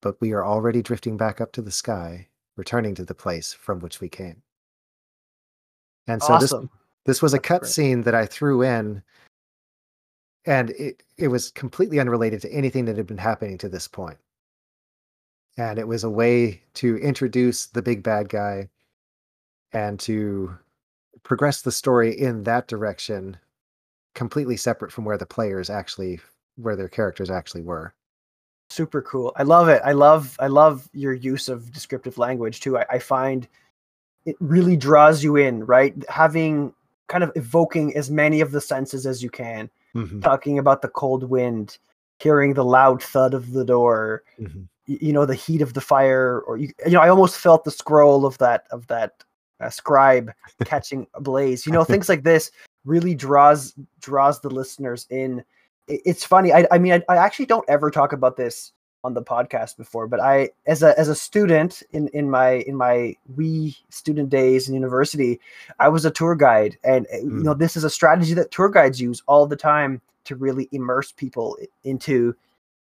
S2: But we are already drifting back up to the sky, returning to the place from which we came. And so
S1: awesome.
S2: this this was a cutscene that I threw in, and it it was completely unrelated to anything that had been happening to this point. And it was a way to introduce the big bad guy and to progress the story in that direction, completely separate from where the players actually where their characters actually were.
S1: super cool. I love it. I love i love your use of descriptive language too. I, I find it really draws you in right? Having kind of evoking as many of the senses as you can
S2: Mhm,
S1: talking about the cold wind hearing the loud thud of the door
S2: mhm.
S1: y- you know the heat of the fire or you, you know i almost felt the scroll of that of that uh, scribe catching a blaze. You know *laughs* things like this really draws draws the listeners in. It's funny. I, I mean I, I actually don't ever talk about this on the podcast before but i as a as a student in in my in my wee student days in university i was a tour guide. And uh, you know this is a strategy that tour guides use all the time to really immerse people into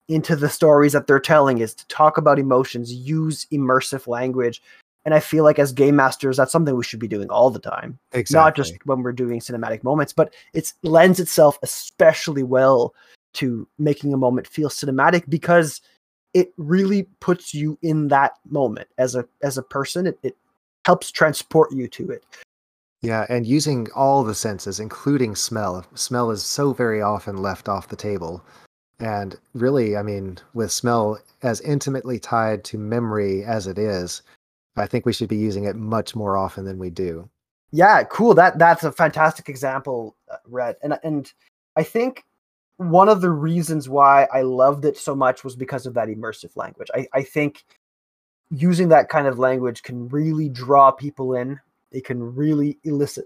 S1: into the stories that they're telling is to talk about emotions use immersive language and i feel like as game masters that's something we should be doing all the time
S2: Exactly.
S1: not just when we're doing cinematic moments but it lends itself especially well to making a moment feel cinematic because it really puts you in that moment as a as a person it, it helps transport you to it
S2: Yeah, and using all the senses, including smell. Smell is so very often left off the table. And really, I mean, with smell as intimately tied to memory as it is, I think we should be using it much more often than we do.
S1: yeah cool that that's a fantastic example uh, Rhett. and and i think one of the reasons why i loved it so much was because of that immersive language i i think using that kind of language can really draw people in it can really elicit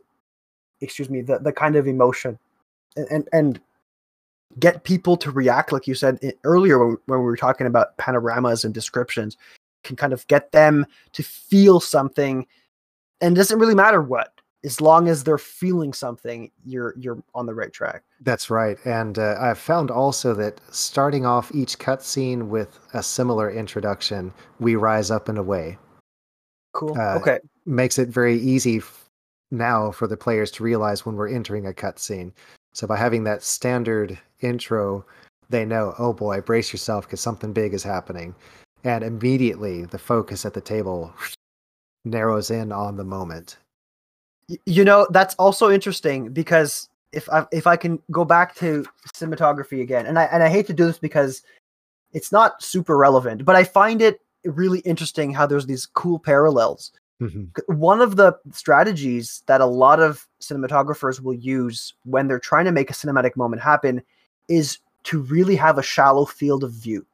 S1: excuse me the, the kind of emotion and and, and get people to react like you said earlier when, when we were talking about panoramas and descriptions can kind of get them to feel something and it doesn't really matter what as long as they're feeling something you're you're on the right track
S2: That's right. And uh, I've found also that starting off each cutscene with a similar introduction, we rise up and away.
S1: cool
S2: Uh,
S1: okay
S2: makes it very easy now for the players to realize when we're entering a cutscene. So by having that standard intro, they know, oh boy, brace yourself because something big is happening, and immediately the focus at the table *laughs* narrows in on the moment.
S1: You know that's also interesting because if I if I can go back to cinematography again, and I and I hate to do this because it's not super relevant, but I find it really interesting how there's these cool parallels.
S2: Mhm.
S1: One of the strategies that a lot of cinematographers will use when they're trying to make a cinematic moment happen is to really have a shallow field of view.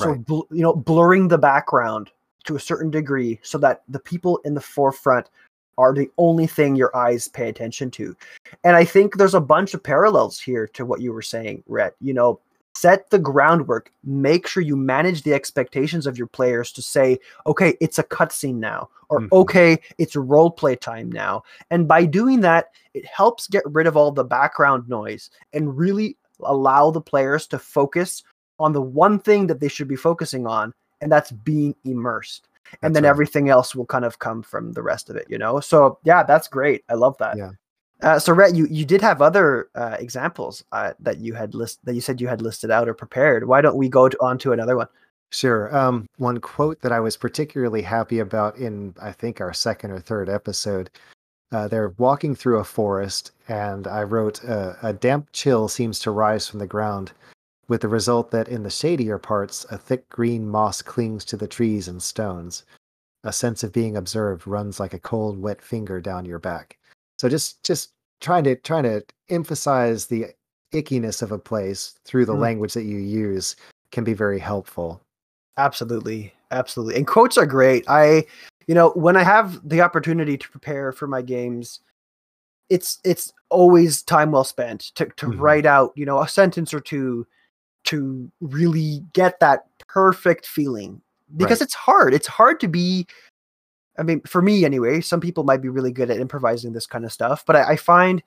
S1: So
S2: Right.
S1: bl- you know, blurring the background to a certain degree so that the people in the forefront are the only thing your eyes pay attention to. And I think there's a bunch of parallels here to what you were saying, Rhett. You know, set the groundwork, make sure you manage the expectations of your players to say, okay, it's a cutscene now, or
S2: Mhm.
S1: okay, it's role play time now. And by doing that, it helps get rid of all the background noise and really allow the players to focus on the one thing that they should be focusing on, and that's being immersed and
S2: That's
S1: then
S2: right.
S1: everything else will kind of come from the rest of it you know so yeah that's great i love that
S2: Yeah.
S1: uh, so Rhett, you you did have other uh, examples uh, that you had list that you said you had listed out or prepared why don't we go to, on to another one
S2: Sure. Um, one quote that I was particularly happy about in, I think, our second or third episode. Uh, they're walking through a forest, and I wrote, uh, A damp chill seems to rise from the ground, with the result that in the shadier parts, a thick green moss clings to the trees and stones. A sense of being observed runs like a cold, wet finger down your back. So just, just trying to trying to emphasize the ickiness of a place through the
S1: Mm.
S2: language that you use can be very helpful.
S1: Absolutely. Absolutely. And quotes are great. I you know, when I have the opportunity to prepare for my games, it's it's always time well spent to to
S2: Mhm.
S1: write out, you know, a sentence or two to really get that perfect feeling. Because
S2: Right.
S1: it's hard. It's hard to be I mean, for me anyway, some people might be really good at improvising this kind of stuff, but I, I find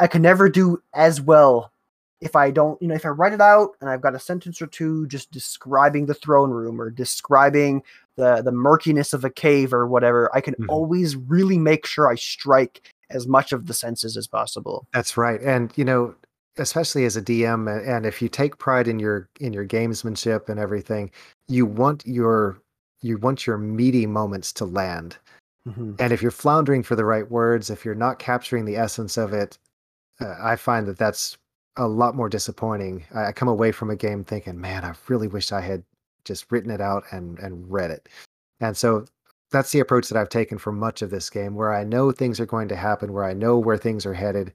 S1: I can never do as well if I don't, you know, if I write it out and I've got a sentence or two just describing the throne room or describing the the murkiness of a cave or whatever, I can
S2: Mhm.
S1: always really make sure I strike as much of the senses as possible.
S2: That's right. And you know, especially as a DM and if you take pride in your in your gamesmanship and everything, you want your you want your meaty moments to land.
S1: Mhm.
S2: And if you're floundering for the right words, if you're not capturing the essence of it, uh, I find that that's a lot more disappointing. I, I come away from a game thinking, "Man, I really wish I had just written it out and and read it." And so that's the approach that I've taken for much of this game, where I know things are going to happen, where I know where things are headed.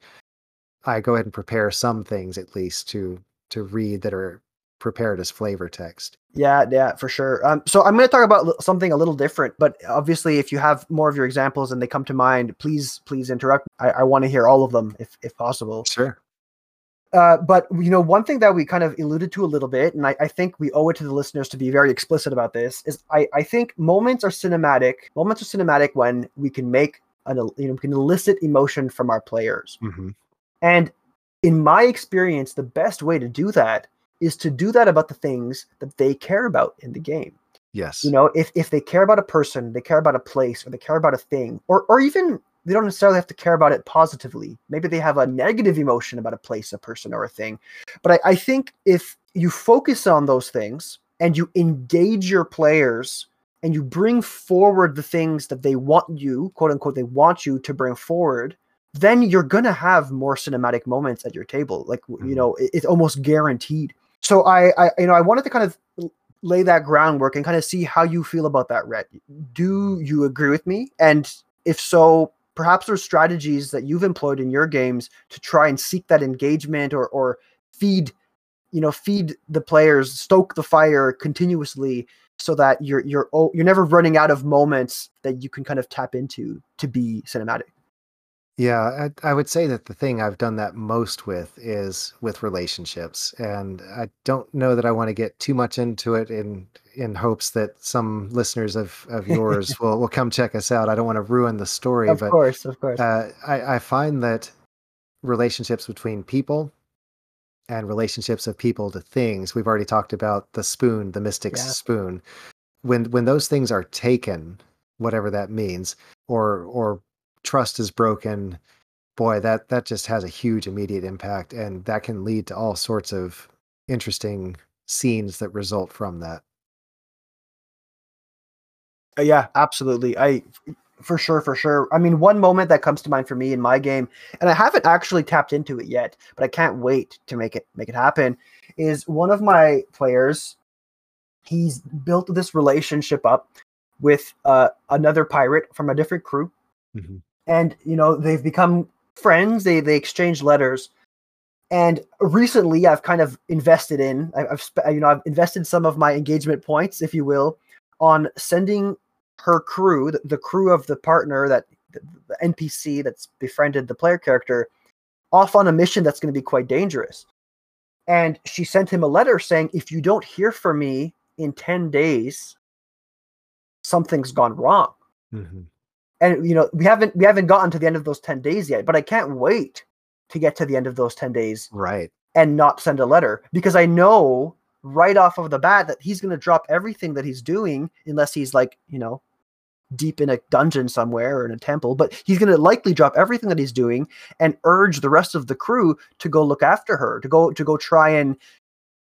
S2: I go ahead and prepare some things at least to to read that are prepared as flavor text.
S1: Yeah, yeah, for sure. Um, so I'm going to talk about something a little different, but obviously, if you have more of your examples and they come to mind, please, please interrupt. I, I want to hear all of them if, if possible.
S2: Sure.
S1: Uh, but you know, one thing that we kind of alluded to a little bit, and I, I think we owe it to the listeners to be very explicit about this, is I, I think moments are cinematic. Moments are cinematic when we can make an you know we can elicit emotion from our players.
S2: hmm
S1: And in my experience, the best way to do that is to do that about the things that they care about in the game.
S2: Yes.
S1: You know, if if they care about a person, they care about a place, or they care about a thing, or or even they don't necessarily have to care about it positively. Maybe they have a negative emotion about a place, a person, or a thing. But I, I think if you focus on those things and you engage your players and you bring forward the things that they want you, quote unquote, they want you to bring forward, then you're gonna have more cinematic moments at your table. Like you
S2: Mhm.
S1: know, it- it's almost guaranteed. So I, I, you know, I wanted to kind of lay that groundwork and kind of see how you feel about that, Rhett. Do you agree with me? And if so, perhaps there's strategies that you've employed in your games to try and seek that engagement or or feed, you know, feed the players, stoke the fire continuously so that you're you're you're never running out of moments that you can kind of tap into to be cinematic.
S2: Yeah, I, I would say that the thing I've done that most with is with relationships, and I don't know that I want to get too much into it in in hopes that some listeners of of yours *laughs* will will come check us out. I don't want to ruin the story,
S1: Of
S2: but
S1: course, of course.
S2: uh, I, I find that relationships between people and relationships of people to things. We've already talked about the spoon, the mystic's
S1: Yeah.
S2: spoon. When when those things are taken, whatever that means, or or trust is broken, boy, that that just has a huge immediate impact, and that can lead to all sorts of interesting scenes that result from that.
S1: Uh, yeah, absolutely. I for sure, for sure. I mean, one moment that comes to mind for me in my game, and I haven't actually tapped into it yet, but I can't wait to make it make it happen. Is one of my players? He's built this relationship up with uh, another pirate from a different crew,
S2: Mhm.
S1: And you know they've become friends. They they exchange letters, and recently I've kind of invested in. I've you know I've invested some of my engagement points, if you will, on sending her crew, the, the crew of the partner that the, NPC that's befriended the player character, off on a mission that's going to be quite dangerous. And she sent him a letter saying, "If you don't hear from me in ten days, something's gone wrong."
S2: Mm Mhm.
S1: And you know we haven't we haven't gotten to the end of those 10 days yet but i can't wait to get to the end of those 10 days
S2: Right.
S1: and not send a letter because i know right off of the bat that he's going to drop everything that he's doing unless he's like you know deep in a dungeon somewhere or in a temple but he's going to likely drop everything that he's doing and urge the rest of the crew to go look after her to go to go try and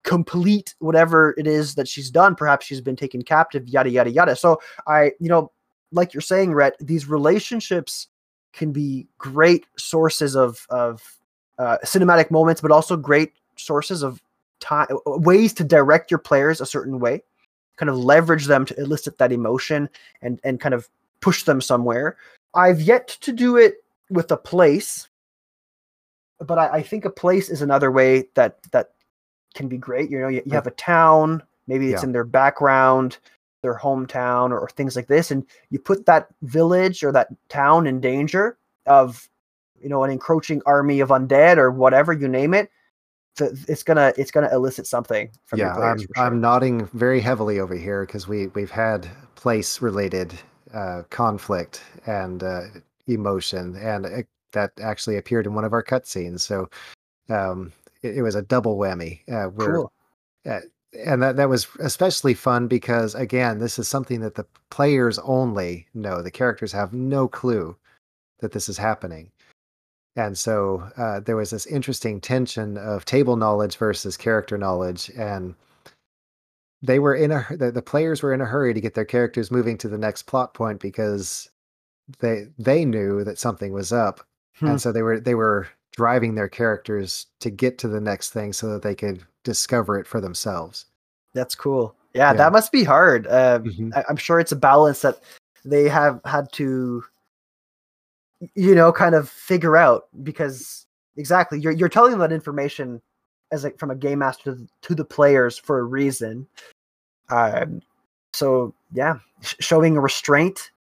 S1: complete whatever it is that she's done perhaps she's been taken captive yada yada yada so i you know like you're saying Rhett, these relationships can be great sources of of uh, cinematic moments but also great sources of time ways to direct your players a certain way kind of leverage them to elicit that emotion and and kind of push them somewhere i've yet to do it with a place but I, I think a place is another way that that can be great. You know, you, you have a town, maybe it's
S2: Yeah.
S1: in their background, their hometown, or, things like this, and you put that village or that town in danger of, you know, an encroaching army of undead or whatever you name it. It's gonna it's gonna elicit something from your
S2: yeah,
S1: players.
S2: I'm
S1: sure.
S2: I'm nodding very heavily over here because we we've had place related uh, conflict and uh, emotion, and it, that actually appeared in one of our cutscenes. So um, it, it was a double whammy. Uh, where
S1: cool.
S2: And that that was especially fun because again, this is something that the players only know. The characters have no clue that this is happening. And so uh, there was this interesting tension of table knowledge versus character knowledge, and they were in a the, the players were in a hurry to get their characters moving to the next plot point because they they knew that something was up,
S1: Hmm.
S2: and so they were they were driving their characters to get to the next thing so that they could discover it for themselves.
S1: That's cool. Yeah,
S2: Yeah.
S1: that must be hard. Uh,
S2: Mhm.
S1: I, I'm sure it's a balance that they have had to, you know, kind of figure out because exactly you're you're telling that information as like from a game master to, the players for a reason. Um, so yeah, sh- showing a restraint,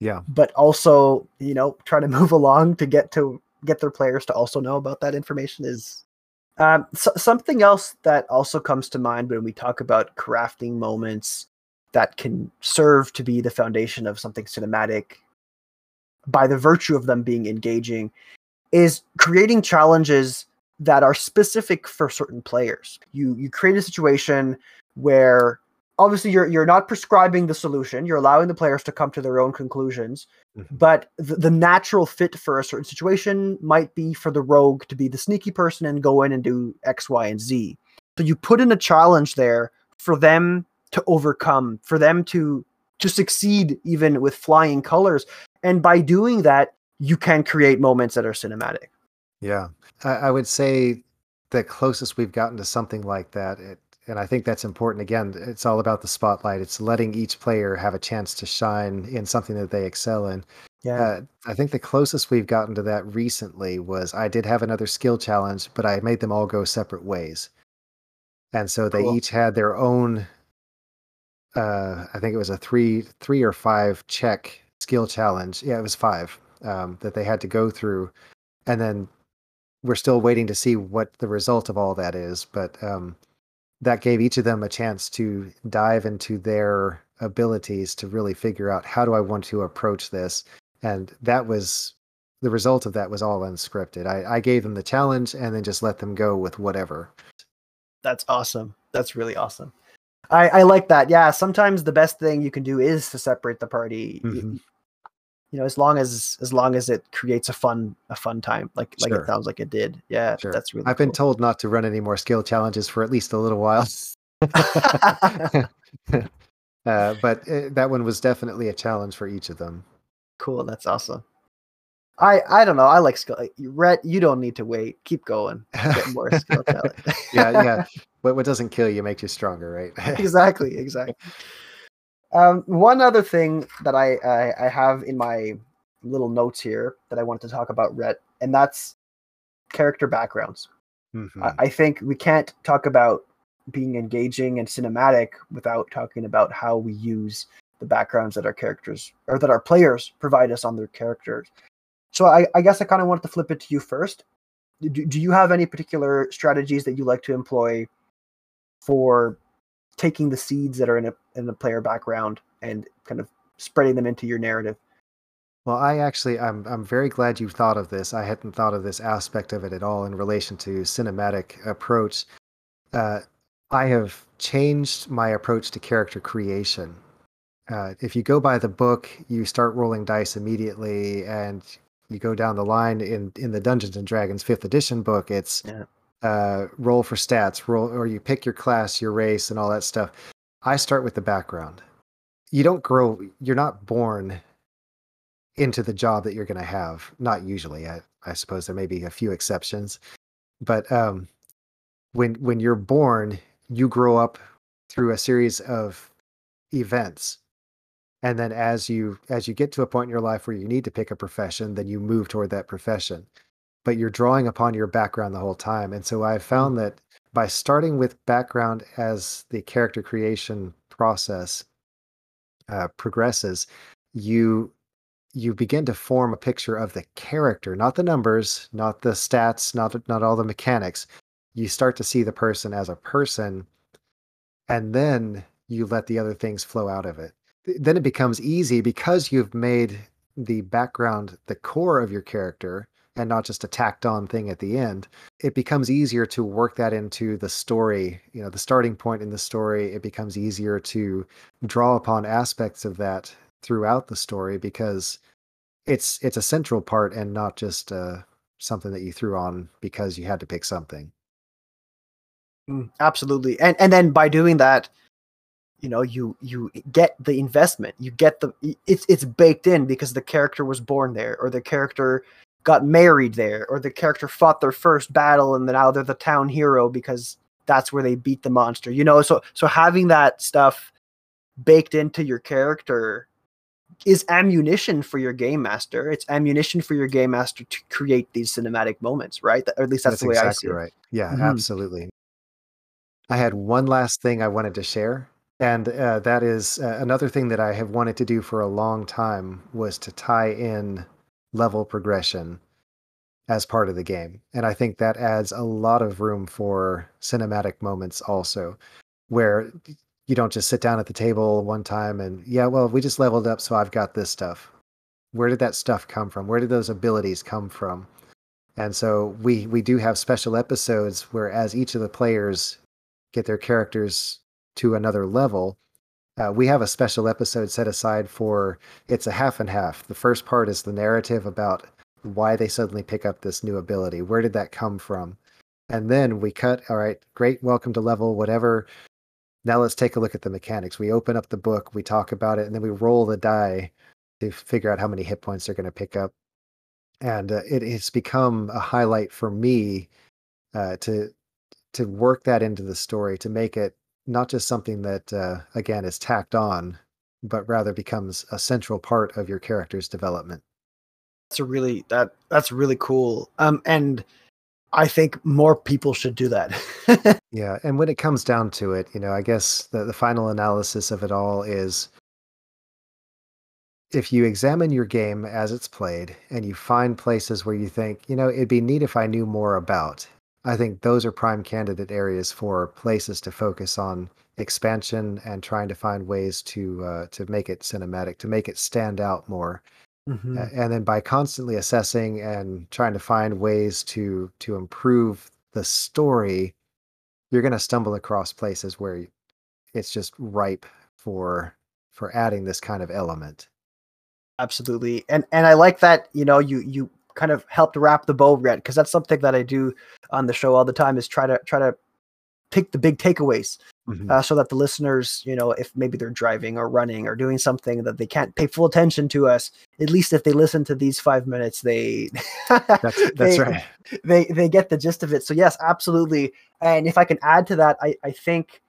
S2: Yeah,
S1: but also you know trying to *laughs* move along to get to get their players to also know about that information is um, so, something else that also comes to mind when we talk about crafting moments that can serve to be the foundation of something cinematic by the virtue of them being engaging is creating challenges that are specific for certain players. You you create a situation where obviously you're you're not prescribing the solution, you're allowing the players to come to their own conclusions,
S2: Mhm.
S1: but the, the natural fit for a certain situation might be for the rogue to be the sneaky person and go in and do X, Y, and Z. So you put in a challenge there for them to overcome, for them to to succeed even with flying colors. And by doing that, you can create moments that are cinematic.
S2: yeah. I, I would say the closest we've gotten to something like that, it, and I think that's important. Again, it's all about the spotlight. It's letting each player have a chance to shine in something that they excel in.
S1: Yeah.
S2: Uh, I think the closest we've gotten to that recently was I did have another skill challenge, but I made them all go separate ways. And so they
S1: Cool.
S2: each had their own uh I think it was a 3 3 or 5 check skill challenge. Yeah, it was 5 um that they had to go through and then we're still waiting to see what the result of all that is, but um that gave each of them a chance to dive into their abilities to really figure out how do I want to approach this. And that was the result of that was all unscripted. I, I gave them the challenge and then just let them go with whatever.
S1: That's awesome. That's really awesome. I, I like that. Yeah, sometimes the best thing you can do is to separate the party.
S2: Mhm.
S1: You know, as long as as long as it creates a fun a fun time, like like
S2: Sure.
S1: it sounds like it did. Yeah,
S2: Sure.
S1: that's really.
S2: I've been
S1: cool.
S2: told not to run any more skill challenges for at least a little while. *laughs* *laughs* uh, but uh, that one was definitely a challenge for each of them.
S1: cool. That's awesome. I I don't know. I like skill. Rhett, you don't need to wait. Keep going. Get more skill *laughs* challenge.
S2: yeah, yeah. What, what doesn't kill you makes you stronger, right?
S1: exactly, exactly. Um, one other thing that I, I I have in my little notes here that I wanted to talk about, Rhett, and that's character backgrounds.
S2: Mhm.
S1: I, I think we can't talk about being engaging and cinematic without talking about how we use the backgrounds that our characters or that our players provide us on their characters. So I, I guess I kind of wanted to flip it to you first. Do, do you have any particular strategies that you like to employ for taking the seeds that are in a in a player background and kind of spreading them into your narrative?
S2: Well, I actually, I'm, I'm very glad you thought of this. I hadn't thought of this aspect of it at all in relation to cinematic approach. Uh, I have changed my approach to character creation. Uh, if you go by the book, you start rolling dice immediately, and you go down the line in in the Dungeons and Dragons Fifth Edition book. It's
S1: Yeah.
S2: Uh, roll for stats, roll, or you pick your class, your race, and all that stuff. I start with the background. You don't grow. You're not born into the job that you're going to have. Not usually. I, I suppose there may be a few exceptions, but um, when when you're born, you grow up through a series of events, and then as you as you get to a point in your life where you need to pick a profession, then you move toward that profession. But you're drawing upon your background the whole time. And so I found that by starting with background as the character creation process uh, progresses, you you begin to form a picture of the character, not the numbers, not the stats, not not all the mechanics. You start to see the person as a person, and then you let the other things flow out of it. Then it becomes easy because you've made the background the core of your character and not just a tacked on thing at the end, it becomes easier to work that into the story, you know, the starting point in the story. It becomes easier to draw upon aspects of that throughout the story because it's it's a central part and not just uh, something that you threw on because you had to pick something.
S1: Mm, absolutely, and and then by doing that, you know, you you get the investment. You get the it's it's baked in because the character was born there, or the character got married there, or the character fought their first battle and then now they're the town hero because that's where they beat the monster. You know, so so having that stuff baked into your character is ammunition for your game master. It's ammunition for your game master to create these cinematic moments, right? Or at least that's, that's the way
S2: exactly
S1: I see it.
S2: Right. Yeah, mm-hmm. absolutely. I had one last thing I wanted to share, and uh, that is uh, another thing that I have wanted to do for a long time was to tie in level progression as part of the game. And I think that adds a lot of room for cinematic moments also, where you don't just sit down at the table one time and, yeah, well, we just leveled up, so I've got this stuff. Where did that stuff come from? Where did those abilities come from? And so we we do have special episodes where as each of the players get their characters to another level, uh, we have a special episode set aside for it's a half and half. The first part is the narrative about why they suddenly pick up this new ability. Where did that come from? And then we cut, all right, great, welcome to level, whatever. Now let's take a look at the mechanics. We open up the book, we talk about it, and then we roll the die to figure out how many hit points they're going to pick up. And uh, it has become a highlight for me uh, to to work that into the story to make it not just something that uh, again is tacked on, but rather becomes a central part of your character's development.
S1: That's a really that that's really cool. Um, and I think more people should do that. *laughs*
S2: yeah, and when it comes down to it, you know, I guess the, the final analysis of it all is if you examine your game as it's played and you find places where you think, you know, it'd be neat if I knew more about, I think those are prime candidate areas for places to focus on expansion and trying to find ways to uh, to make it cinematic, to make it stand out more. Mm-hmm. and then by constantly assessing and trying to find ways to to improve the story, you're going to stumble across places where it's just ripe for for adding this kind of element.
S1: Absolutely, and and I like that you know you you kind of helped wrap the bow Rhett because that's something that I do on the show all the time is try to try to pick the big takeaways mm-hmm. uh, so that the listeners, you know, if maybe they're driving or running or doing something that they can't pay full attention to us, at least if they listen to these five minutes, they *laughs*
S2: that's, that's
S1: they,
S2: right.
S1: They they get the gist of it. So yes, absolutely. And if I can add to that, I I think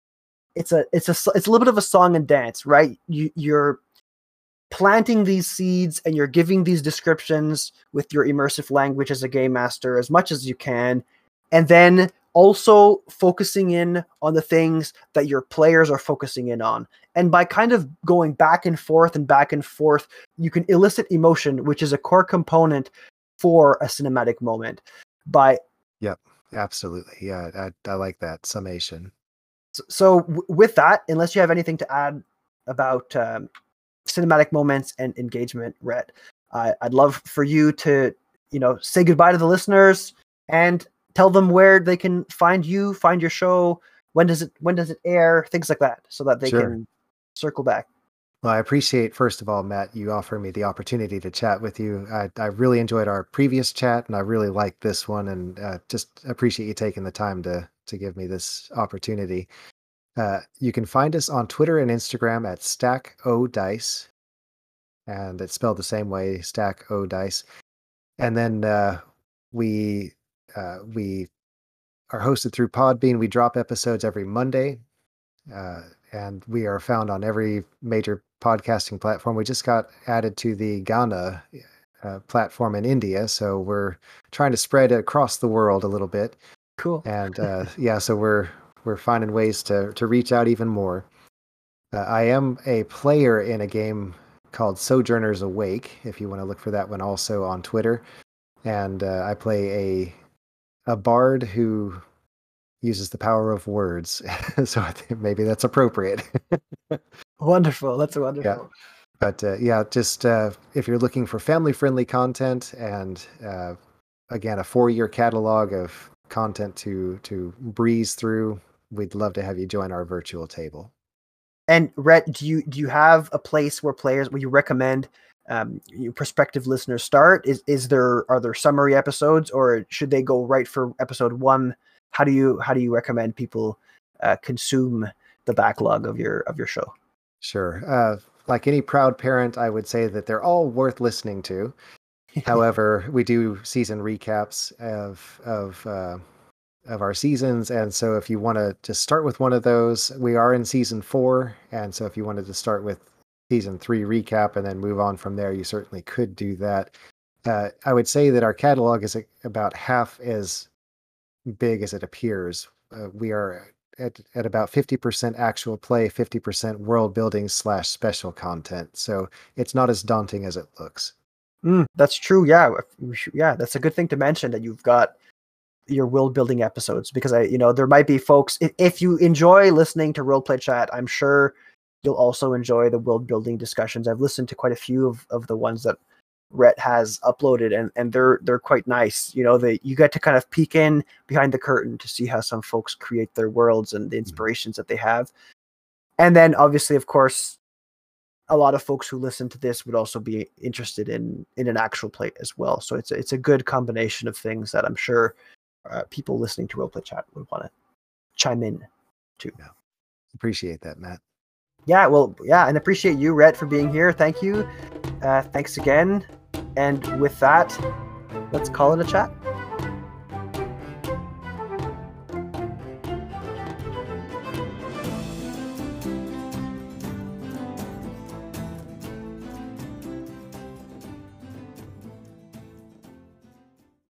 S1: it's a it's a it's a little bit of a song and dance, right? You you're planting these seeds and you're giving these descriptions with your immersive language as a game master as much as you can. And then also focusing in on the things that your players are focusing in on. And by kind of going back and forth and back and forth you can elicit emotion which is a core component for a cinematic moment. By
S2: yep absolutely. Yeah i, I like that summation.
S1: So, so w- with that unless you have anything to add about um, cinematic moments and engagement, Rhett. Uh, I'd love for you to, you know, say goodbye to the listeners and tell them where they can find you, find your show. When does it when does it air? Things like that, so that they sure. can circle back.
S2: Well, I appreciate first of all, Matt, you offering me the opportunity to chat with you. I, I really enjoyed our previous chat, and I really like this one, and uh, just appreciate you taking the time to to give me this opportunity. Uh, you can find us on Twitter and Instagram at Stack O Dice, and it's spelled the same way, Stack O Dice. And then uh, we uh, we are hosted through Podbean. We drop episodes every Monday, uh, and we are found on every major podcasting platform. We just got added to the Gaana uh, platform in India, so we're trying to spread it across the world a little bit.
S1: Cool.
S2: And uh, *laughs* yeah, so we're we're finding ways to to reach out even more. Uh, I am a player in a game called Sojourners Awake. If you want to look for that one, also on Twitter, and uh, I play a a bard who uses the power of words. *laughs* so I think maybe that's appropriate. *laughs*
S1: wonderful. That's wonderful.
S2: Yeah. But uh, yeah, just uh, if you're looking for family friendly content and uh, again a four year catalog of content to to breeze through, we'd love to have you join our virtual table.
S1: And Rhett, do you do you have a place where players where you recommend um, you prospective listeners start? Is is there are there summary episodes or should they go right for episode one? How do you how do you recommend people uh, consume the backlog of your of your show?
S2: Sure. Uh, like any proud parent, I would say that they're all worth listening to. *laughs* However, we do season recaps of of uh, of our seasons, and so if you want to just start with one of those, we are in season four, and so if you wanted to start with season three recap and then move on from there, you certainly could do that. Uh, I would say that our catalog is about half as big as it appears. Uh, we are at, at about 50% actual play, 50% world building slash special content. So it's not as daunting as it looks.
S1: Mm, that's true. Yeah. Yeah. That's a good thing to mention that you've got your world building episodes because I, you know, there might be folks, if, if you enjoy listening to Roleplay Chat, I'm sure you'll also enjoy the world building discussions. I've listened to quite a few of, of the ones that Rhett has uploaded, and and they're they're quite nice. You know, that you get to kind of peek in behind the curtain to see how some folks create their worlds and the mm-hmm. inspirations that they have. And then, obviously, of course, a lot of folks who listen to this would also be interested in in an actual play as well. So it's a, it's a good combination of things that I'm sure uh, people listening to Roleplay Chat would want to chime in to.
S2: Yeah. Appreciate that, Matt.
S1: Yeah, well, yeah, and appreciate you, Rhett, for being here. Thank you. Uh, thanks again. And with that, let's call it a chat.